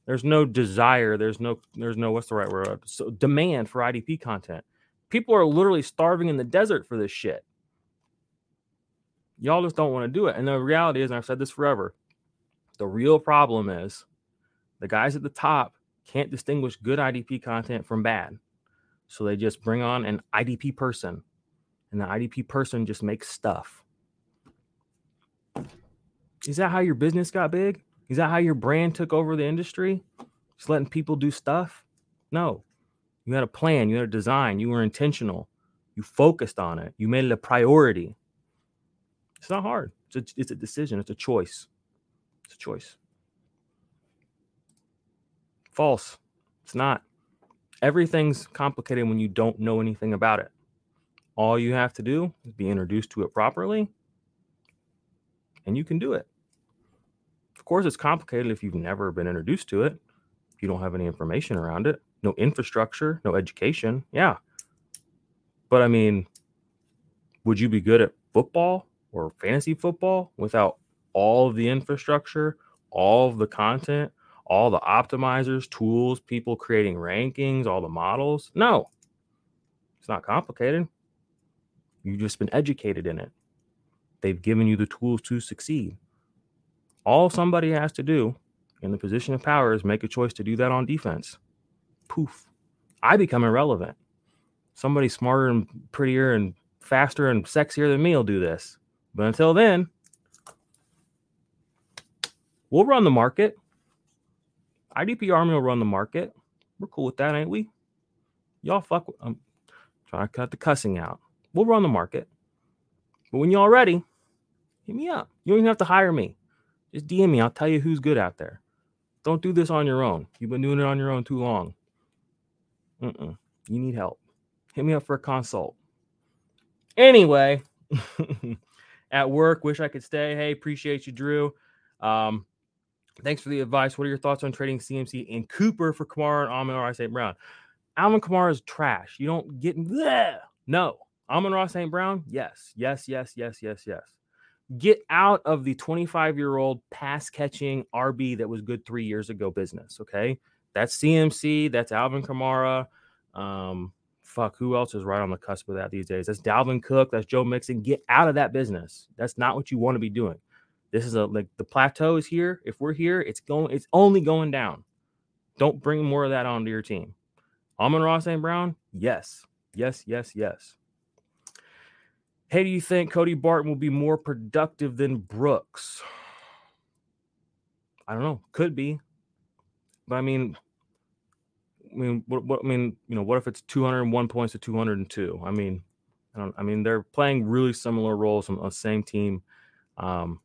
there's no desire, there's no there's no what's the right word? So demand for IDP content. People are literally starving in the desert for this shit. Y'all just don't want to do it. And the reality is, and I've said this forever, the real problem is the guys at the top can't distinguish good IDP content from bad. So they just bring on an IDP person, and the IDP person just makes stuff. Is that how your business got big? Is that how your brand took over the industry? Just letting people do stuff? No. You had a plan, you had a design, you were intentional, you focused on it, you made it a priority. It's not hard. It's a, it's a decision, it's a choice. It's a choice. False. It's not. Everything's complicated when you don't know anything about it. All you have to do is be introduced to it properly, and you can do it. Course, it's complicated if you've never been introduced to it. You don't have any information around it, no infrastructure, no education. Yeah. But I mean, would you be good at football or fantasy football without all of the infrastructure, all of the content, all the optimizers, tools, people creating rankings, all the models. No, it's not complicated. You've just been educated in it. They've given you the tools to succeed. All somebody has to do in the position of power is make a choice to do that on defense. Poof. I become irrelevant. Somebody smarter and prettier and faster and sexier than me will do this. But until then, we'll run the market. IDP Army will run the market. We're cool with that, ain't we? Y'all fuck with, I'm trying to cut the cussing out. We'll run the market. But when y'all ready, hit me up. You don't even have to hire me. Just DM me. I'll tell you who's good out there. Don't do this on your own. You've been doing it on your own too long. Mm-mm. You need help. Hit me up for a consult. Anyway, at work, wish I could stay. Hey, appreciate you, Drew. Um, Thanks for the advice. What are your thoughts on trading CMC and Cooper for Kamara and Amon-Ra St. Brown? Alvin Kamara is trash. You don't get bleh. no. Amon Ross St. Brown, yes, yes, yes, yes, yes, yes. Get out of the 25 year old pass catching RB that was good three years ago business. Okay, that's CMC. That's Alvin Kamara. Um, fuck, who else is right on the cusp of that these days? That's Dalvin Cook. That's Joe Mixon. Get out of that business. That's not what you want to be doing. This is a like the plateau is here. If we're here, it's going. It's only going down. Don't bring more of that onto your team. Amon-Ra St. Brown, yes, yes, yes, yes. Hey, do you think Cody Barton will be more productive than Brooks? I don't know. Could be. But I mean, I mean, what, what I mean, you know, what if it's 201 points to 202? I mean, I don't I mean, they're playing really similar roles on the same team. Um,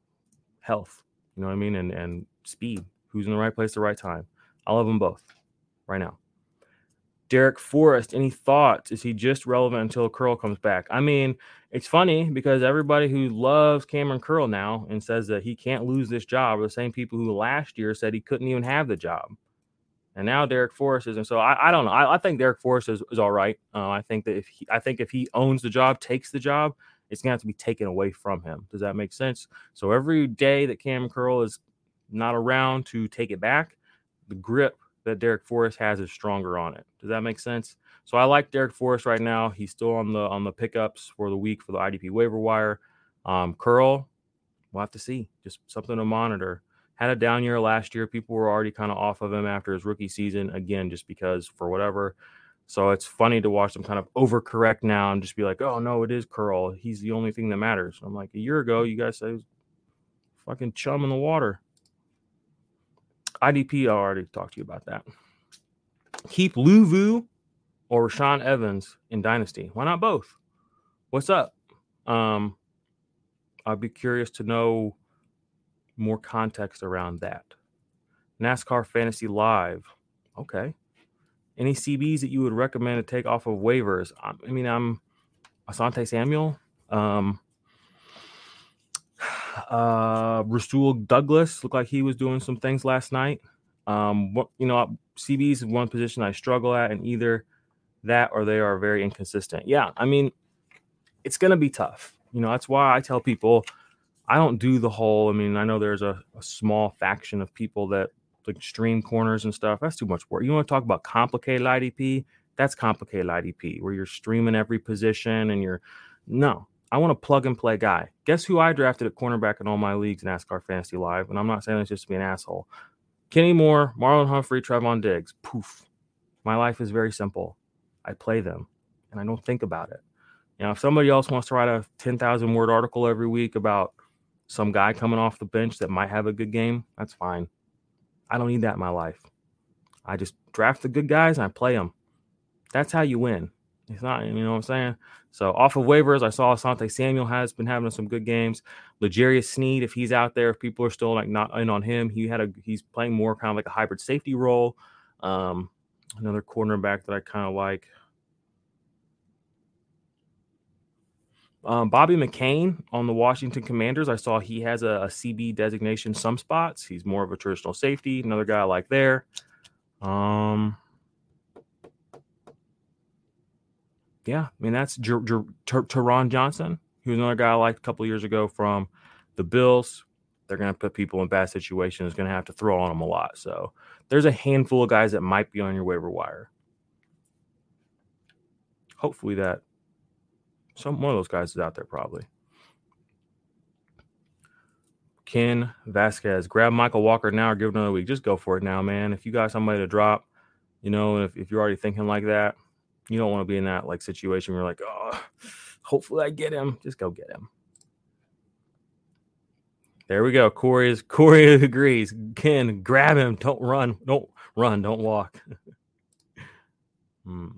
health, you know what I mean, and and speed. Who's in the right place at the right time? I love them both right now. Darrick Forrest, any thoughts? Is he just relevant until Curl comes back? I mean, it's funny because everybody who loves Kamren Curl now and says that he can't lose this job are the same people who last year said he couldn't even have the job. And now Darrick Forrest is, and so I, I don't know. I, I think Darrick Forrest is, is all right. Uh, I think that if he, I think if he owns the job, takes the job, it's gonna have to be taken away from him. Does that make sense? So every day that Kamren Curl is not around to take it back, the grip that Darrick Forrest has is stronger on it. Does that make sense? So I like Darrick Forrest right now. He's still on the on the pickups for the week for the IDP waiver wire. Um, Curl, we'll have to see. Just something to monitor. Had a down year last year. People were already kind of off of him after his rookie season again, just because for whatever. So it's funny to watch them kind of overcorrect now and just be like, "Oh no, it is Curl. He's the only thing that matters." I'm like, a year ago, you guys said fucking chum in the water. IDP, I already talked to you about that. Keep Luvu or Rashaan Evans in Dynasty. Why not both? What's up? Um, I'd be curious to know more context around that. NASCAR Fantasy Live. Okay. Any CBs that you would recommend to take off of waivers? I, I mean, I'm Asante Samuel. Um, uh, Rasul Douglas looked like he was doing some things last night. Um, what you know, CBs is one position I struggle at, and either that or they are very inconsistent. Yeah, I mean, it's gonna be tough. You know, that's why I tell people I don't do the whole. I mean, I know there's a, a small faction of people that like stream corners and stuff. That's too much work. You want to talk about complicated IDP? That's complicated IDP where you're streaming every position and you're no. I want a plug and play guy. Guess who I drafted at cornerback in all my leagues, in NASCAR Fantasy Live? And I'm not saying this just to be an asshole. Kenny Moore, Marlon Humphrey, Trevon Diggs. Poof. My life is very simple. I play them and I don't think about it. You know, if somebody else wants to write a 10,000 word article every week about some guy coming off the bench that might have a good game, that's fine. I don't need that in my life. I just draft the good guys and I play them. That's how you win. It's not, you know what I'm saying? So off of waivers, I saw Asante Samuel has been having some good games. L'Jarius Sneed, if he's out there, if people are still like not in on him, he had a he's playing more kind of like a hybrid safety role. Um, another cornerback that I kind of like. Um, Bobby McCain on the Washington Commanders. I saw he has a, a, CB designation some spots. He's more of a traditional safety. Another guy I like there. Um, yeah, I mean that's Jer- Jer- Ter- Taron Johnson. He was another guy I liked a couple years ago from the Bills. They're going to put people in bad situations. Going to have to throw on them a lot. So there's a handful of guys that might be on your waiver wire. Hopefully that some one of those guys is out there probably. Ken Vasquez, grab Michael Walker now or give it another week. Just go for it now, man. If you got somebody to drop, you know, if, if you're already thinking like that, you don't want to be in that like situation where you're like, oh, hopefully I get him. Just go get him. There we go. Corey is Corey agrees. Ken, grab him. Don't run. Don't run. Don't walk. hmm.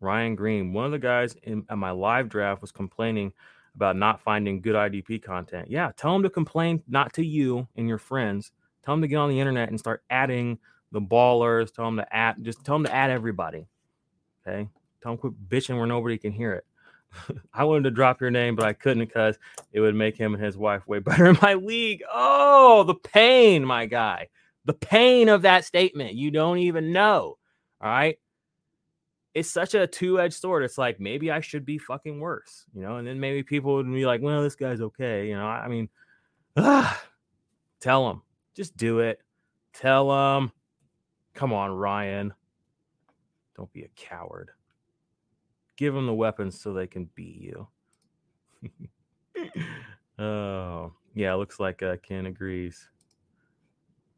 Ryan Green, one of the guys in at my live draft was complaining about not finding good IDP content. Yeah, tell them to complain not to you and your friends. Tell them to get on the internet and start adding the ballers. Tell them to add, just tell them to add everybody. Okay. Him quit bitching where nobody can hear it. I wanted to drop your name, but I couldn't because it would make him and his wife way better in my league. Oh, the pain, my guy. The pain of that statement. You don't even know. All right. It's such a two edged sword. It's like maybe I should be fucking worse, you know, and then maybe people would be like, well, this guy's okay. You know, I mean, tell him, just do it. Tell him, come on, Ryan. Don't be a coward. Give them the weapons so they can beat you. oh, Yeah, looks like uh, Ken agrees.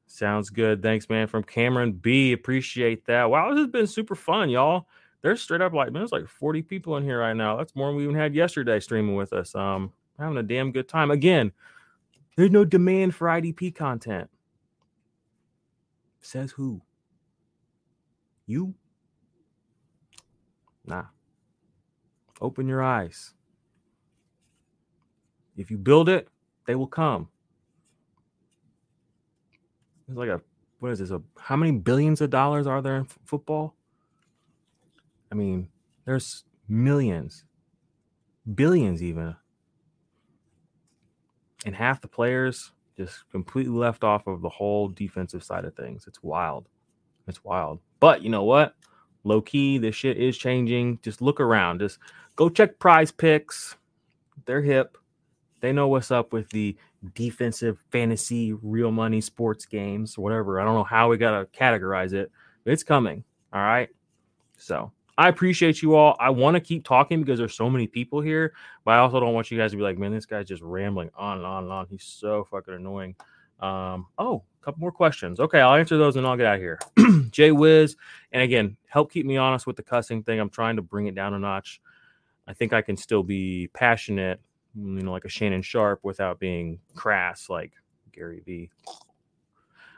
Sounds good. Thanks, man. From Cameron B. Appreciate that. Wow, this has been super fun, y'all. There's straight up like, man, there's like 40 people in here right now. That's more than we even had yesterday streaming with us. Um, having a damn good time. Again, there's no demand for IDP content. Says who? You? Nah. Open your eyes. If you build it, they will come. It's like a what is this? A how many billions of dollars are there in f- football? I mean, there's millions, billions even, and half the players just completely left off of the whole defensive side of things. It's wild. It's wild. But you know what? Low key, this shit is changing. Just look around. Just go check PrizePicks. They're hip. They know what's up with the defensive fantasy real money sports games, whatever. I don't know how we got to categorize it, but it's coming. All right. So I appreciate you all. I want to keep talking because there's so many people here, but I also don't want you guys to be like, man, this guy's just rambling on and on and on. He's so fucking annoying. Um, oh, a couple more questions. Okay, I'll answer those and I'll get out of here. Jay Wiz, and again, help keep me honest with the cussing thing. I'm trying to bring it down a notch. I think I can still be passionate, you know, like a Shannon Sharpe without being crass like Gary Vee.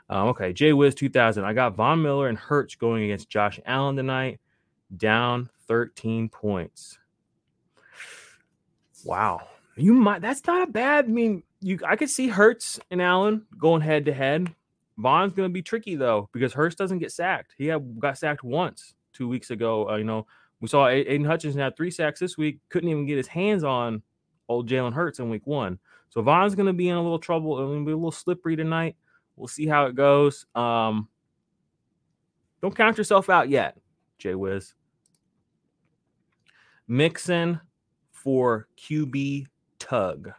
Um, okay, Jay Wiz 2000. I got Von Miller and Hurts going against Josh Allen tonight, down 13 points. Wow, you might. That's not a bad. I mean, you. I could see Hurts and Allen going head to head. Von's going to be tricky though because Hurts doesn't get sacked. He had, got sacked once two weeks ago. Uh, you know, we saw Aidan Hutchinson had three sacks this week. Couldn't even get his hands on old Jalen Hurts in week one. So Von's going to be in a little trouble. To be a little slippery tonight. We'll see how it goes. Um, don't count yourself out yet, Jay Wiz. Mixon for QB Tug.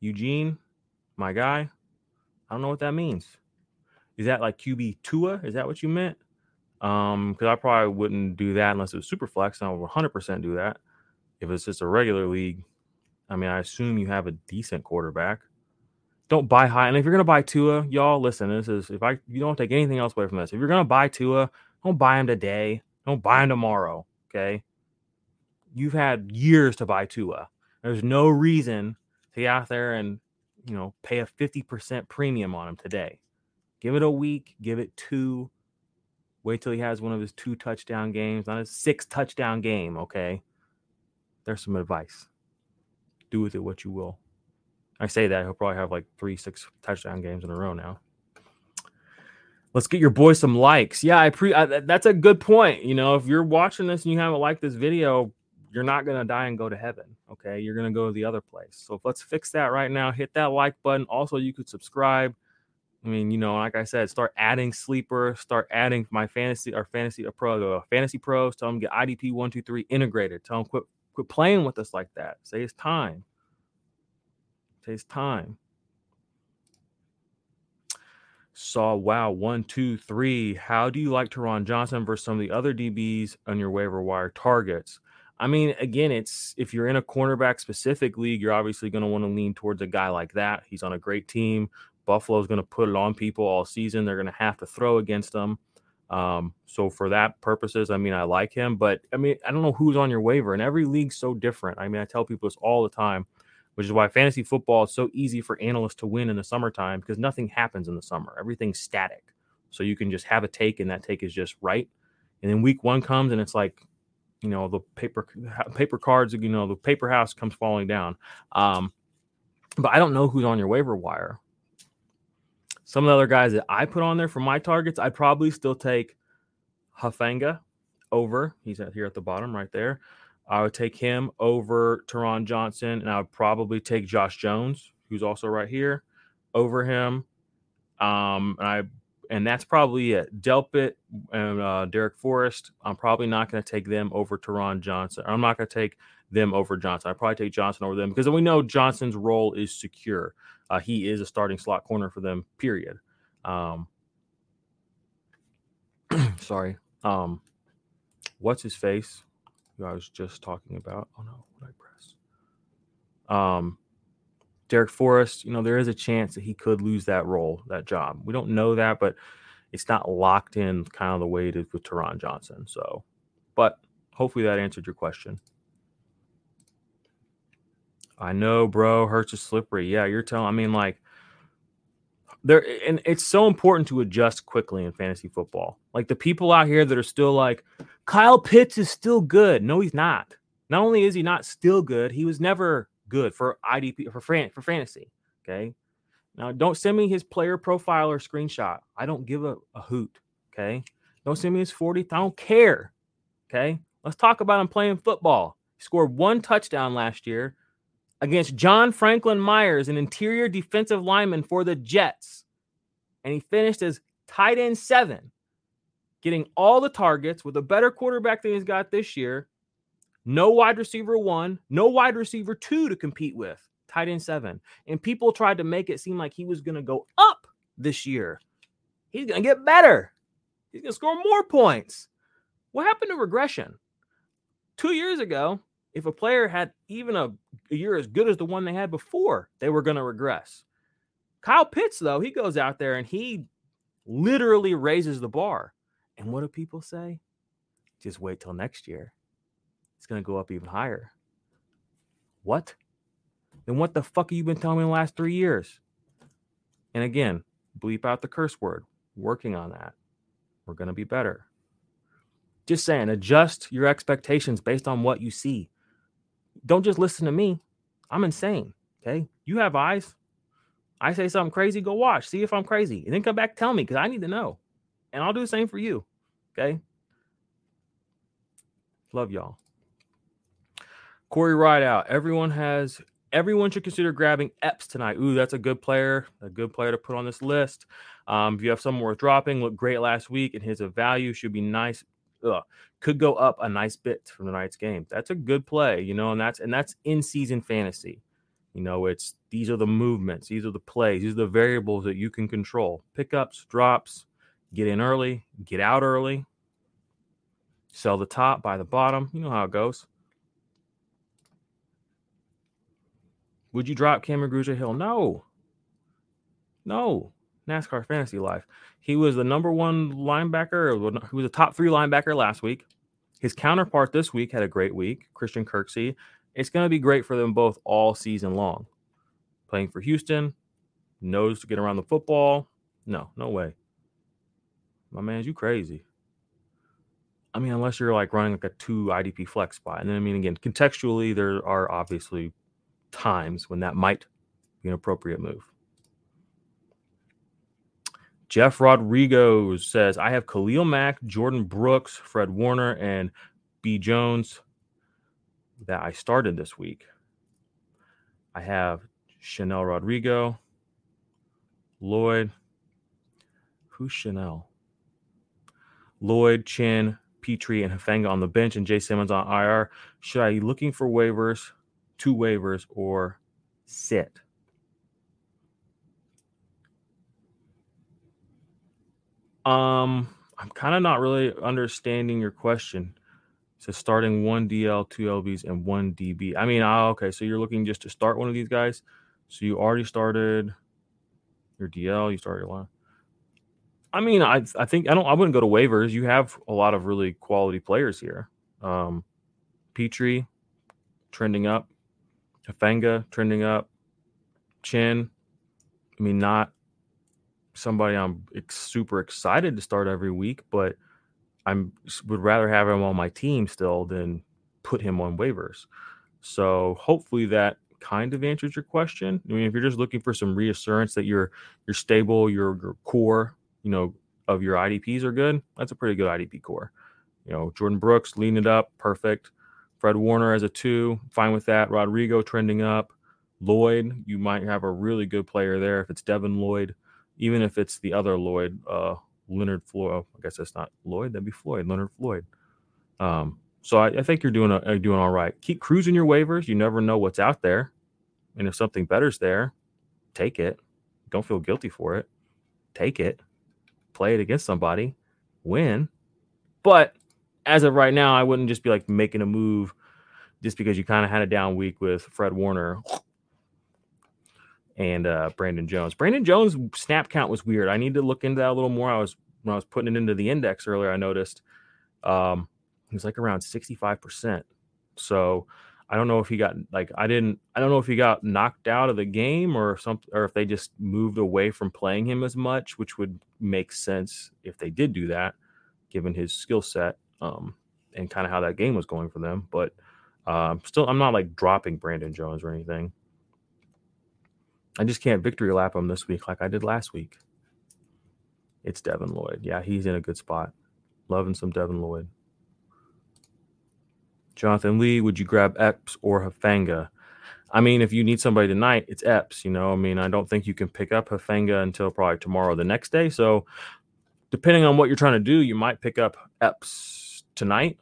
Eugene, my guy. I don't know what that means. Is that like QB Tua? Is that what you meant? Um, because I probably wouldn't do that unless it was super flex, I would 100% do that. If it's just a regular league, I mean, I assume you have a decent quarterback. Don't buy high, and if you're gonna buy Tua, y'all listen. This is if I you don't take anything else away from this. If you're gonna buy Tua, don't buy him today. Don't buy him tomorrow. Okay. You've had years to buy Tua. There's no reason to get out there and you know pay a 50% premium on him today. Give it a week, give it two. Wait till he has one of his two touchdown games, not a six touchdown game. Okay. There's some advice. Do with it what you will. I say that he'll probably have like three, six touchdown games in a row now. Let's get your boy some likes. Yeah, I pre. I, that's a good point. You know, if you're watching this and you haven't liked this video, you're not gonna die and go to heaven. Okay, you're gonna go to the other place. So let's fix that right now. Hit that like button. Also, you could subscribe. I mean, you know, like I said, start adding sleeper, start adding my fantasy or fantasy pro, uh, fantasy pros. Tell them get IDP one two three integrated. Tell them quit quit playing with us like that. Say it's time. Say it's time. Saw wow one two three. How do you like Taron Johnson versus some of the other DBs on your waiver wire targets? I mean, again, it's if you're in a cornerback specific league, you're obviously going to want to lean towards a guy like that. He's on a great team. Buffalo's going to put it on people all season. They're going to have to throw against them. Um, so for that purposes, I mean, I like him, but I mean, I don't know who's on your waiver, and every league's so different. I mean, I tell people this all the time, which is why fantasy football is so easy for analysts to win in the summertime because nothing happens in the summer. Everything's static. So you can just have a take, and that take is just right. And then week one comes, and it's like, you know, the paper paper cards, you know, the paper house comes falling down. Um, but I don't know who's on your waiver wire. Some of the other guys that I put on there for my targets, I'd probably still take Hufanga over. He's at here at the bottom right there. I would take him over Taron Johnson, and I would probably take Josh Jones, who's also right here, over him. Um, and I and that's probably it. Delpit and uh, Darrick Forrest. I'm probably not going to take them over Taron Johnson. I'm not going to take them over Johnson. I probably take Johnson over them because we know Johnson's role is secure. Uh, he is a starting slot corner for them. Period. Um, sorry. Um, what's his face? Who I was just talking about. Oh no, what I press? Um, Darrick Forrest, you know, there is a chance that he could lose that role, that job. We don't know that, but it's not locked in kind of the way it is with Taron Johnson. So, but hopefully that answered your question. I know, bro. Hurts is slippery. Yeah, you're telling. I mean, like, there, and it's so important to adjust quickly in fantasy football. Like the people out here that are still like, Kyle Pitts is still good. No, he's not. Not only is he not still good, he was never good for IDP for fan, for fantasy. Okay. Now, don't send me his player profile or screenshot. I don't give a, a hoot. Okay. Don't send me his 40. I don't care. Okay. Let's talk about him playing football. He scored one touchdown last year against John Franklin Myers, an interior defensive lineman for the Jets. And he finished as tight end seven, getting all the targets with a better quarterback than he's got this year. No wide receiver one, no wide receiver two to compete with, tight end seven. And people tried to make it seem like he was going to go up this year. He's going to get better. He's going to score more points. What happened to regression? Two years ago, if a player had even a, a year as good as the one they had before, they were going to regress. Kyle Pitts, though, he goes out there and he literally raises the bar. And what do people say? Just wait till next year. It's going to go up even higher. What? Then what the fuck have you been telling me the last three years? And again, bleep out the curse word. Working on that. We're going to be better. Just saying, adjust your expectations based on what you see don't just listen to me. I'm insane. Okay. You have eyes. I say something crazy, go watch, see if I'm crazy, and then come back tell me because I need to know. And I'll do the same for you. Okay. Love y'all. Corey Rideout. Everyone has everyone should consider grabbing Epps tonight. Ooh, that's a good player, a good player to put on this list. Um, if you have someone worth dropping, looked great last week, and his value should be nice ugh, could go up a nice bit from tonight's game. That's a good play, you know, and that's and that's in season fantasy. You know, it's these are the movements, these are the plays, these are the variables that you can control. Pickups, drops, get in early, get out early, sell the top, buy the bottom. You know how it goes. Would you drop Cameron Grugier Hill? No. No. NASCAR Fantasy Life. He was the number one linebacker. He was a top three linebacker last week. His counterpart this week had a great week, Christian Kirksey. It's going to be great for them both all season long. Playing for Houston, knows to get around the football. No, no way. My man, you crazy. I mean, unless you're like running like a two IDP flex spot. And then, I mean, again, contextually, there are obviously times when that might be an appropriate move. Jeff Rodrigo says, I have Khalil Mack, Jordyn Brooks, Fred Warner, and B. Jones that I started this week. I have Chenal Rodrigo, Lloyd. Who's Chenal? Lloyd, Chinn, Pitre, and Hufanga on the bench, and Jay Simmons on IR. Should I be looking for waivers, two waivers, or sit? Um, I'm kind of not really understanding your question. So starting one DL, two LBs, and one DB. I mean, oh, okay. So you're looking just to start one of these guys. So you already started your DL. You started your line. I mean, I I think I don't. I wouldn't go to waivers. You have a lot of really quality players here. Um, Pitre trending up, Hufanga trending up, Chinn. I mean, not somebody I'm super excited to start every week, but I'm would rather have him on my team still than put him on waivers. So hopefully that kind of answers your question. I mean, if you're just looking for some reassurance that you're you're stable, your, your core, you know, of your IDPs are good, that's a pretty good IDP core. You know, Jordyn Brooks lean it up, perfect. Fred Warner as a two, fine with that. Rodrigo trending up. Lloyd, you might have a really good player there if it's Devin Lloyd even if it's the other Lloyd, uh, Leonard Floyd. Oh, I guess that's not Lloyd. That'd be Floyd, Leonard Floyd. Um, so I, I, think you're doing a, doing all right. Keep cruising your waivers. You never know what's out there, and if something better's there, take it. Don't feel guilty for it. Take it. Play it against somebody. Win. But as of right now, I wouldn't just be like making a move just because you kind of had a down week with Fred Warner and uh, Brandon Jones. Brandon Jones snap count was weird. I need to look into that a little more. I was when I was putting it into the index earlier, I noticed um, he was like around 65%. So I don't know if he got like I didn't I don't know if he got knocked out of the game or something or if they just moved away from playing him as much, which would make sense if they did do that, given his skill set um, and kind of how that game was going for them. But um, still, I'm not like dropping Brandon Jones or anything. I just can't victory lap him this week like I did last week. It's Devin Lloyd. Yeah, he's in a good spot. Loving some Devin Lloyd. Jonathan Lee, would you grab Epps or Hufanga? I mean, if you need somebody tonight, it's Epps. You know, I mean, I don't think you can pick up Hufanga until probably tomorrow or the next day. So, depending on what you're trying to do, you might pick up Epps tonight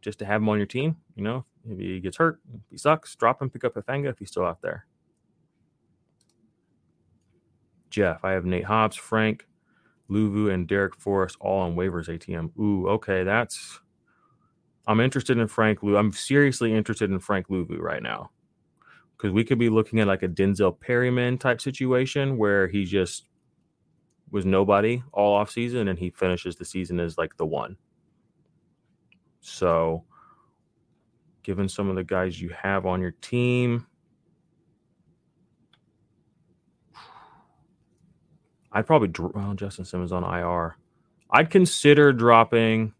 just to have him on your team. You know, if he gets hurt, if he sucks, drop him, pick up Hufanga if he's still out there. Jeff, I have Nate Hobbs, Frank, Luvu, and Darrick Forrest all on waivers ATM. Ooh, okay, that's. I'm interested in Frank Lu. I'm seriously interested in Frank Luvu right now because we could be looking at like a Denzel Perryman type situation where he just was nobody all off season and he finishes the season as like the one. So, given some of the guys you have on your team, I'd probably well Justin Simmons on IR. I'd consider dropping.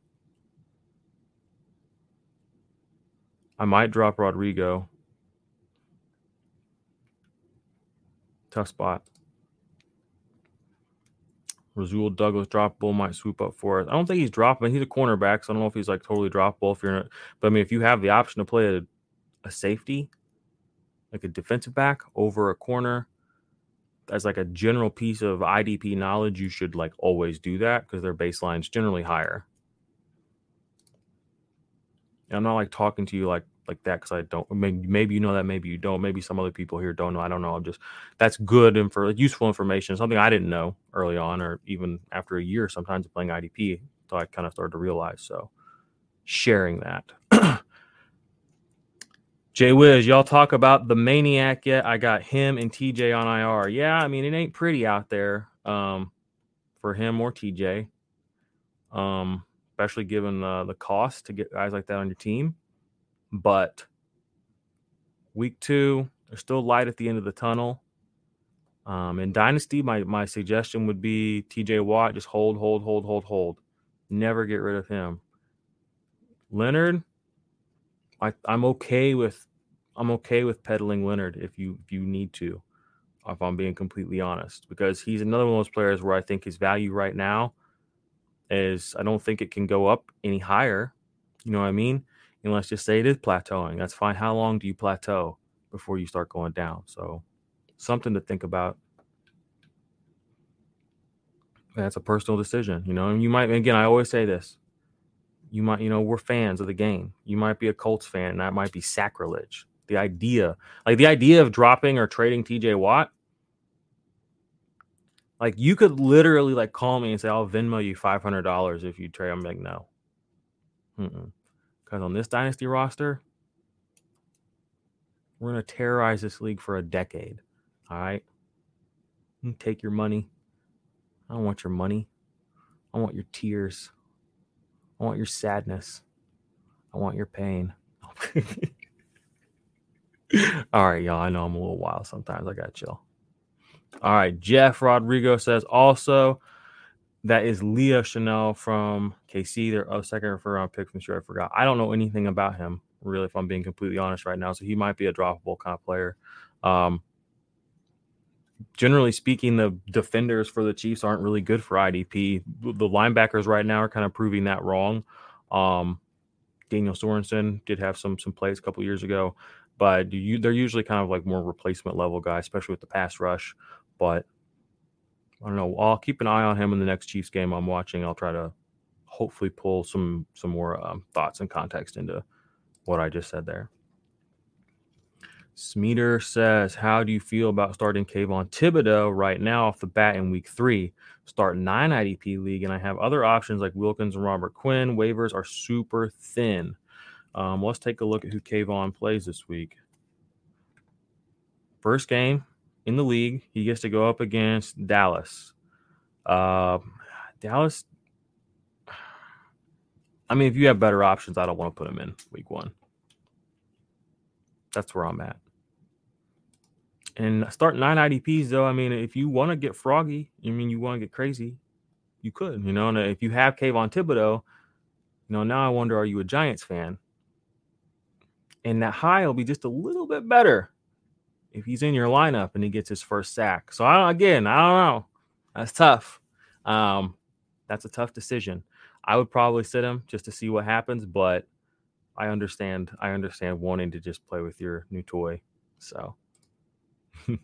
I might drop Rodrigo. Tough spot. Rasul Douglas droppable might swoop up for us. I don't think he's dropping. He's a cornerback, so I don't know if he's like totally droppable. If you're, not, but I mean, if you have the option to play a, a safety, like a defensive back over a corner, as like a general piece of IDP knowledge, you should like always do that because their baseline's generally higher. And I'm not like talking to you like like that because I don't. Maybe, you know that, maybe you don't. Maybe some other people here don't know. I don't know. I'm just that's good and for like, useful information. Something I didn't know early on, or even after a year, sometimes playing IDP, so I kind of started to realize. So sharing that. Jay Wiz, y'all talk about the maniac yet? I got him and TJ on IR. Yeah, I mean it ain't pretty out there um, for him or TJ, um, especially given the the cost to get guys like that on your team. But week two, there's still light at the end of the tunnel. Um, in Dynasty, my my suggestion would be TJ Watt. Just hold, hold, hold, hold, hold. Never get rid of him. Leonard, I, I'm okay with I'm okay with peddling Leonard if you if you need to, if I'm being completely honest, because he's another one of those players where I think his value right now is I don't think it can go up any higher. You know what I mean? And let's just say it is plateauing. That's fine. How long do you plateau before you start going down? So something to think about. That's a personal decision, you know. And you might again, I always say this. You might, you know, we're fans of the game. You might be a Colts fan, and that might be sacrilege the idea, like the idea of dropping or trading TJ Watt, like you could literally like call me and say, I'll Venmo you five hundred dollars if you trade. I'm like, no, because on this dynasty roster, we're gonna terrorize this league for a decade. All right, you take your money. I don't want your money. I want your tears. I want your sadness. I want your pain. All right, y'all. I know I'm a little wild sometimes. I got chill. All right. Jeff Rodrigo says also that is Leo Chenal from KC. Their oh, second refer round pick from sure I forgot. I don't know anything about him, really, if I'm being completely honest right now. So he might be a droppable kind of player. Um, generally speaking, the defenders for the Chiefs aren't really good for IDP. The linebackers right now are kind of proving that wrong. Um, Daniel Sorensen did have some some plays a couple years ago but you, they're usually kind of like more replacement level guys, especially with the pass rush. But I don't know. I'll keep an eye on him in the next Chiefs game I'm watching. I'll try to hopefully pull some some more um, thoughts and context into what I just said there. Smeeter says, "How do you feel about starting Kayvon Thibodeaux right now off the bat in Week Three? Start nine IDP league, and I have other options like Wilkins and Robert Quinn. Waivers are super thin." Um, let's take a look at who Kayvon plays this week. First game in the league. He gets to go up against Dallas. Uh, Dallas. I mean, if you have better options, I don't want to put him in week one. That's where I'm at. And start nine IDPs though. I mean, if you want to get froggy, I mean, you want to get crazy, you could. You know, and if you have Kayvon Thibodeaux, you know, now I wonder, are you a Giants fan? And that high will be just a little bit better if he's in your lineup and he gets his first sack. So I, again, I don't know. That's tough. Um, that's a tough decision. I would probably sit him just to see what happens, but I understand. I understand wanting to just play with your new toy. So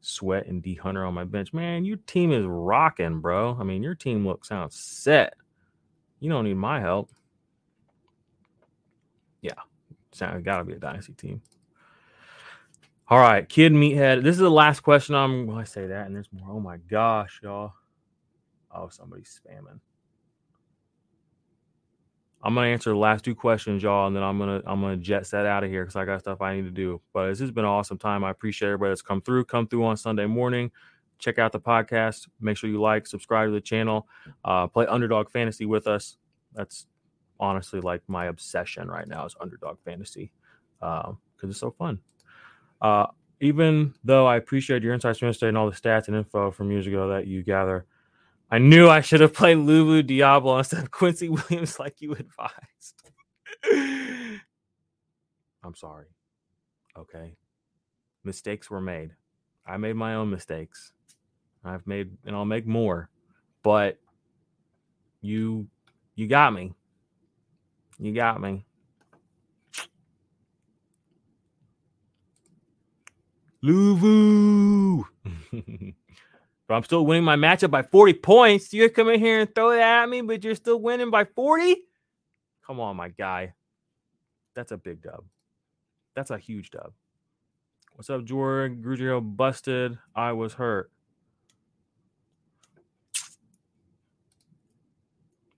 Sweat and D Hunter on my bench. Man, your team is rocking, bro. I mean, your team looks sounds set. You don't need my help. Yeah, sound gotta be a dynasty team. All right, kid meathead. This is the last question. I'm. Well, I say that, and there's more. Oh my gosh, y'all. Oh, somebody's spamming. I'm gonna answer the last two questions, y'all, and then I'm gonna I'm gonna jet set out of here because I got stuff I need to do. But this has been an awesome time. I appreciate everybody that's come through. Come through on Sunday morning. Check out the podcast. Make sure you like, subscribe to the channel. Uh, play Underdog Fantasy with us. That's honestly like my obsession right now is Underdog Fantasy because um, it's so fun. Uh, even though I appreciate your insights yesterday and all the stats and info from years ago that you gather, I knew I should have played Lulu Diablo instead of Quincy Williams like you advised. I'm sorry. Okay. Mistakes were made. I made my own mistakes. I've made and I'll make more. But you you got me. You got me. Luvu. but I'm still winning my matchup by 40 points. You come in here and throw that at me, but you're still winning by 40? Come on, my guy. That's a big dub. That's a huge dub. What's up, Jordan? Grugio busted. I was hurt.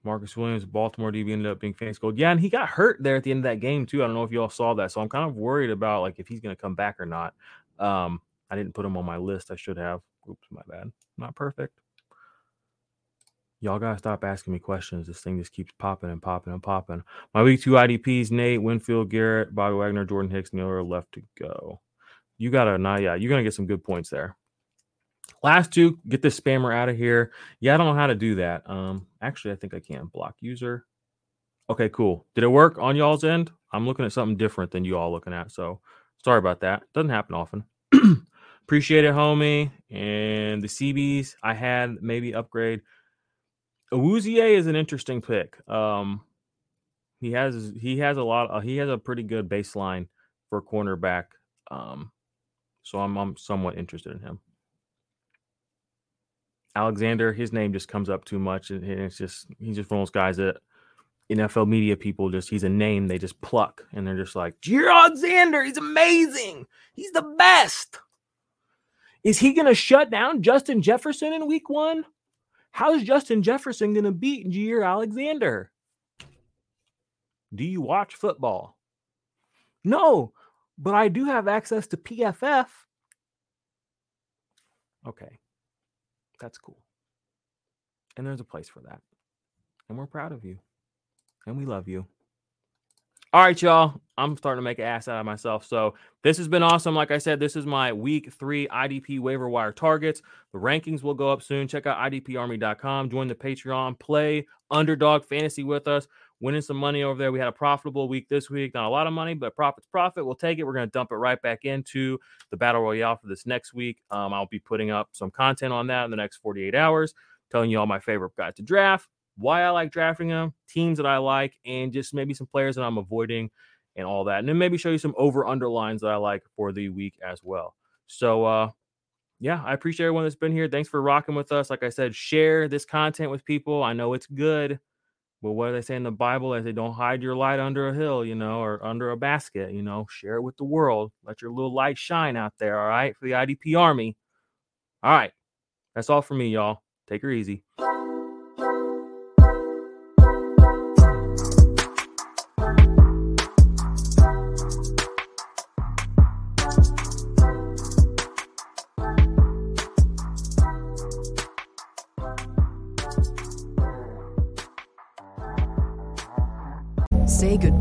Marcus Williams, Baltimore DB ended up being fantasy gold. Yeah, and he got hurt there at the end of that game too. I don't know if you all saw that, so I'm kind of worried about like if he's going to come back or not. Um, I didn't put them on my list. I should have. Oops, my bad. Not perfect. Y'all gotta stop asking me questions. This thing just keeps popping and popping and popping. My week two IDPs: Nate, Winfield, Garrett, Bobby Wagner, Jordan Hicks, Miller left to go. You gotta not yeah, you're gonna get some good points there. Last two, get this spammer out of here. Yeah, I don't know how to do that. Um, actually, I think I can block user. Okay, cool. Did it work on y'all's end? I'm looking at something different than you all looking at. So sorry about that. Doesn't happen often. Appreciate it, homie. And the CBs I had maybe upgrade. Awuzie is an interesting pick. Um, he has he has a lot. Uh, he has a pretty good baseline for cornerback. Um, so I'm I'm somewhat interested in him. Alexander, his name just comes up too much, and it's just he's just one of those guys that NFL media people just he's a name they just pluck, and they're just like Jaire Alexander, he's amazing, he's the best. Is he going to shut down Justin Jefferson in Week One? How's Justin Jefferson going to beat Jaire Alexander? Do you watch football? No, but I do have access to PFF. Okay. That's cool. And there's a place for that. And we're proud of you. And we love you. All right, y'all. I'm starting to make an ass out of myself. So this has been awesome. Like I said, this is my week three IDP waiver wire targets. The rankings will go up soon. Check out IDPArmy.com. Join the Patreon. Play underdog fantasy with us. Winning some money over there. We had a profitable week this week. Not a lot of money, but profit's profit. We'll take it. We're going to dump it right back into the battle royale for this next week. Um, I'll be putting up some content on that in the next 48 hours, telling you all my favorite guys to draft why I like drafting them, teams that I like, and just maybe some players that I'm avoiding and all that. And then maybe show you some over underlines that I like for the week as well. So uh yeah, I appreciate everyone that's been here. Thanks for rocking with us. Like I said, share this content with people. I know it's good. But what do they say in the Bible? They say, don't hide your light under a hill, you know, or under a basket, you know, share it with the world. Let your little light shine out there, all right, for the IDP Army. All right. That's all for me, y'all. Take her easy.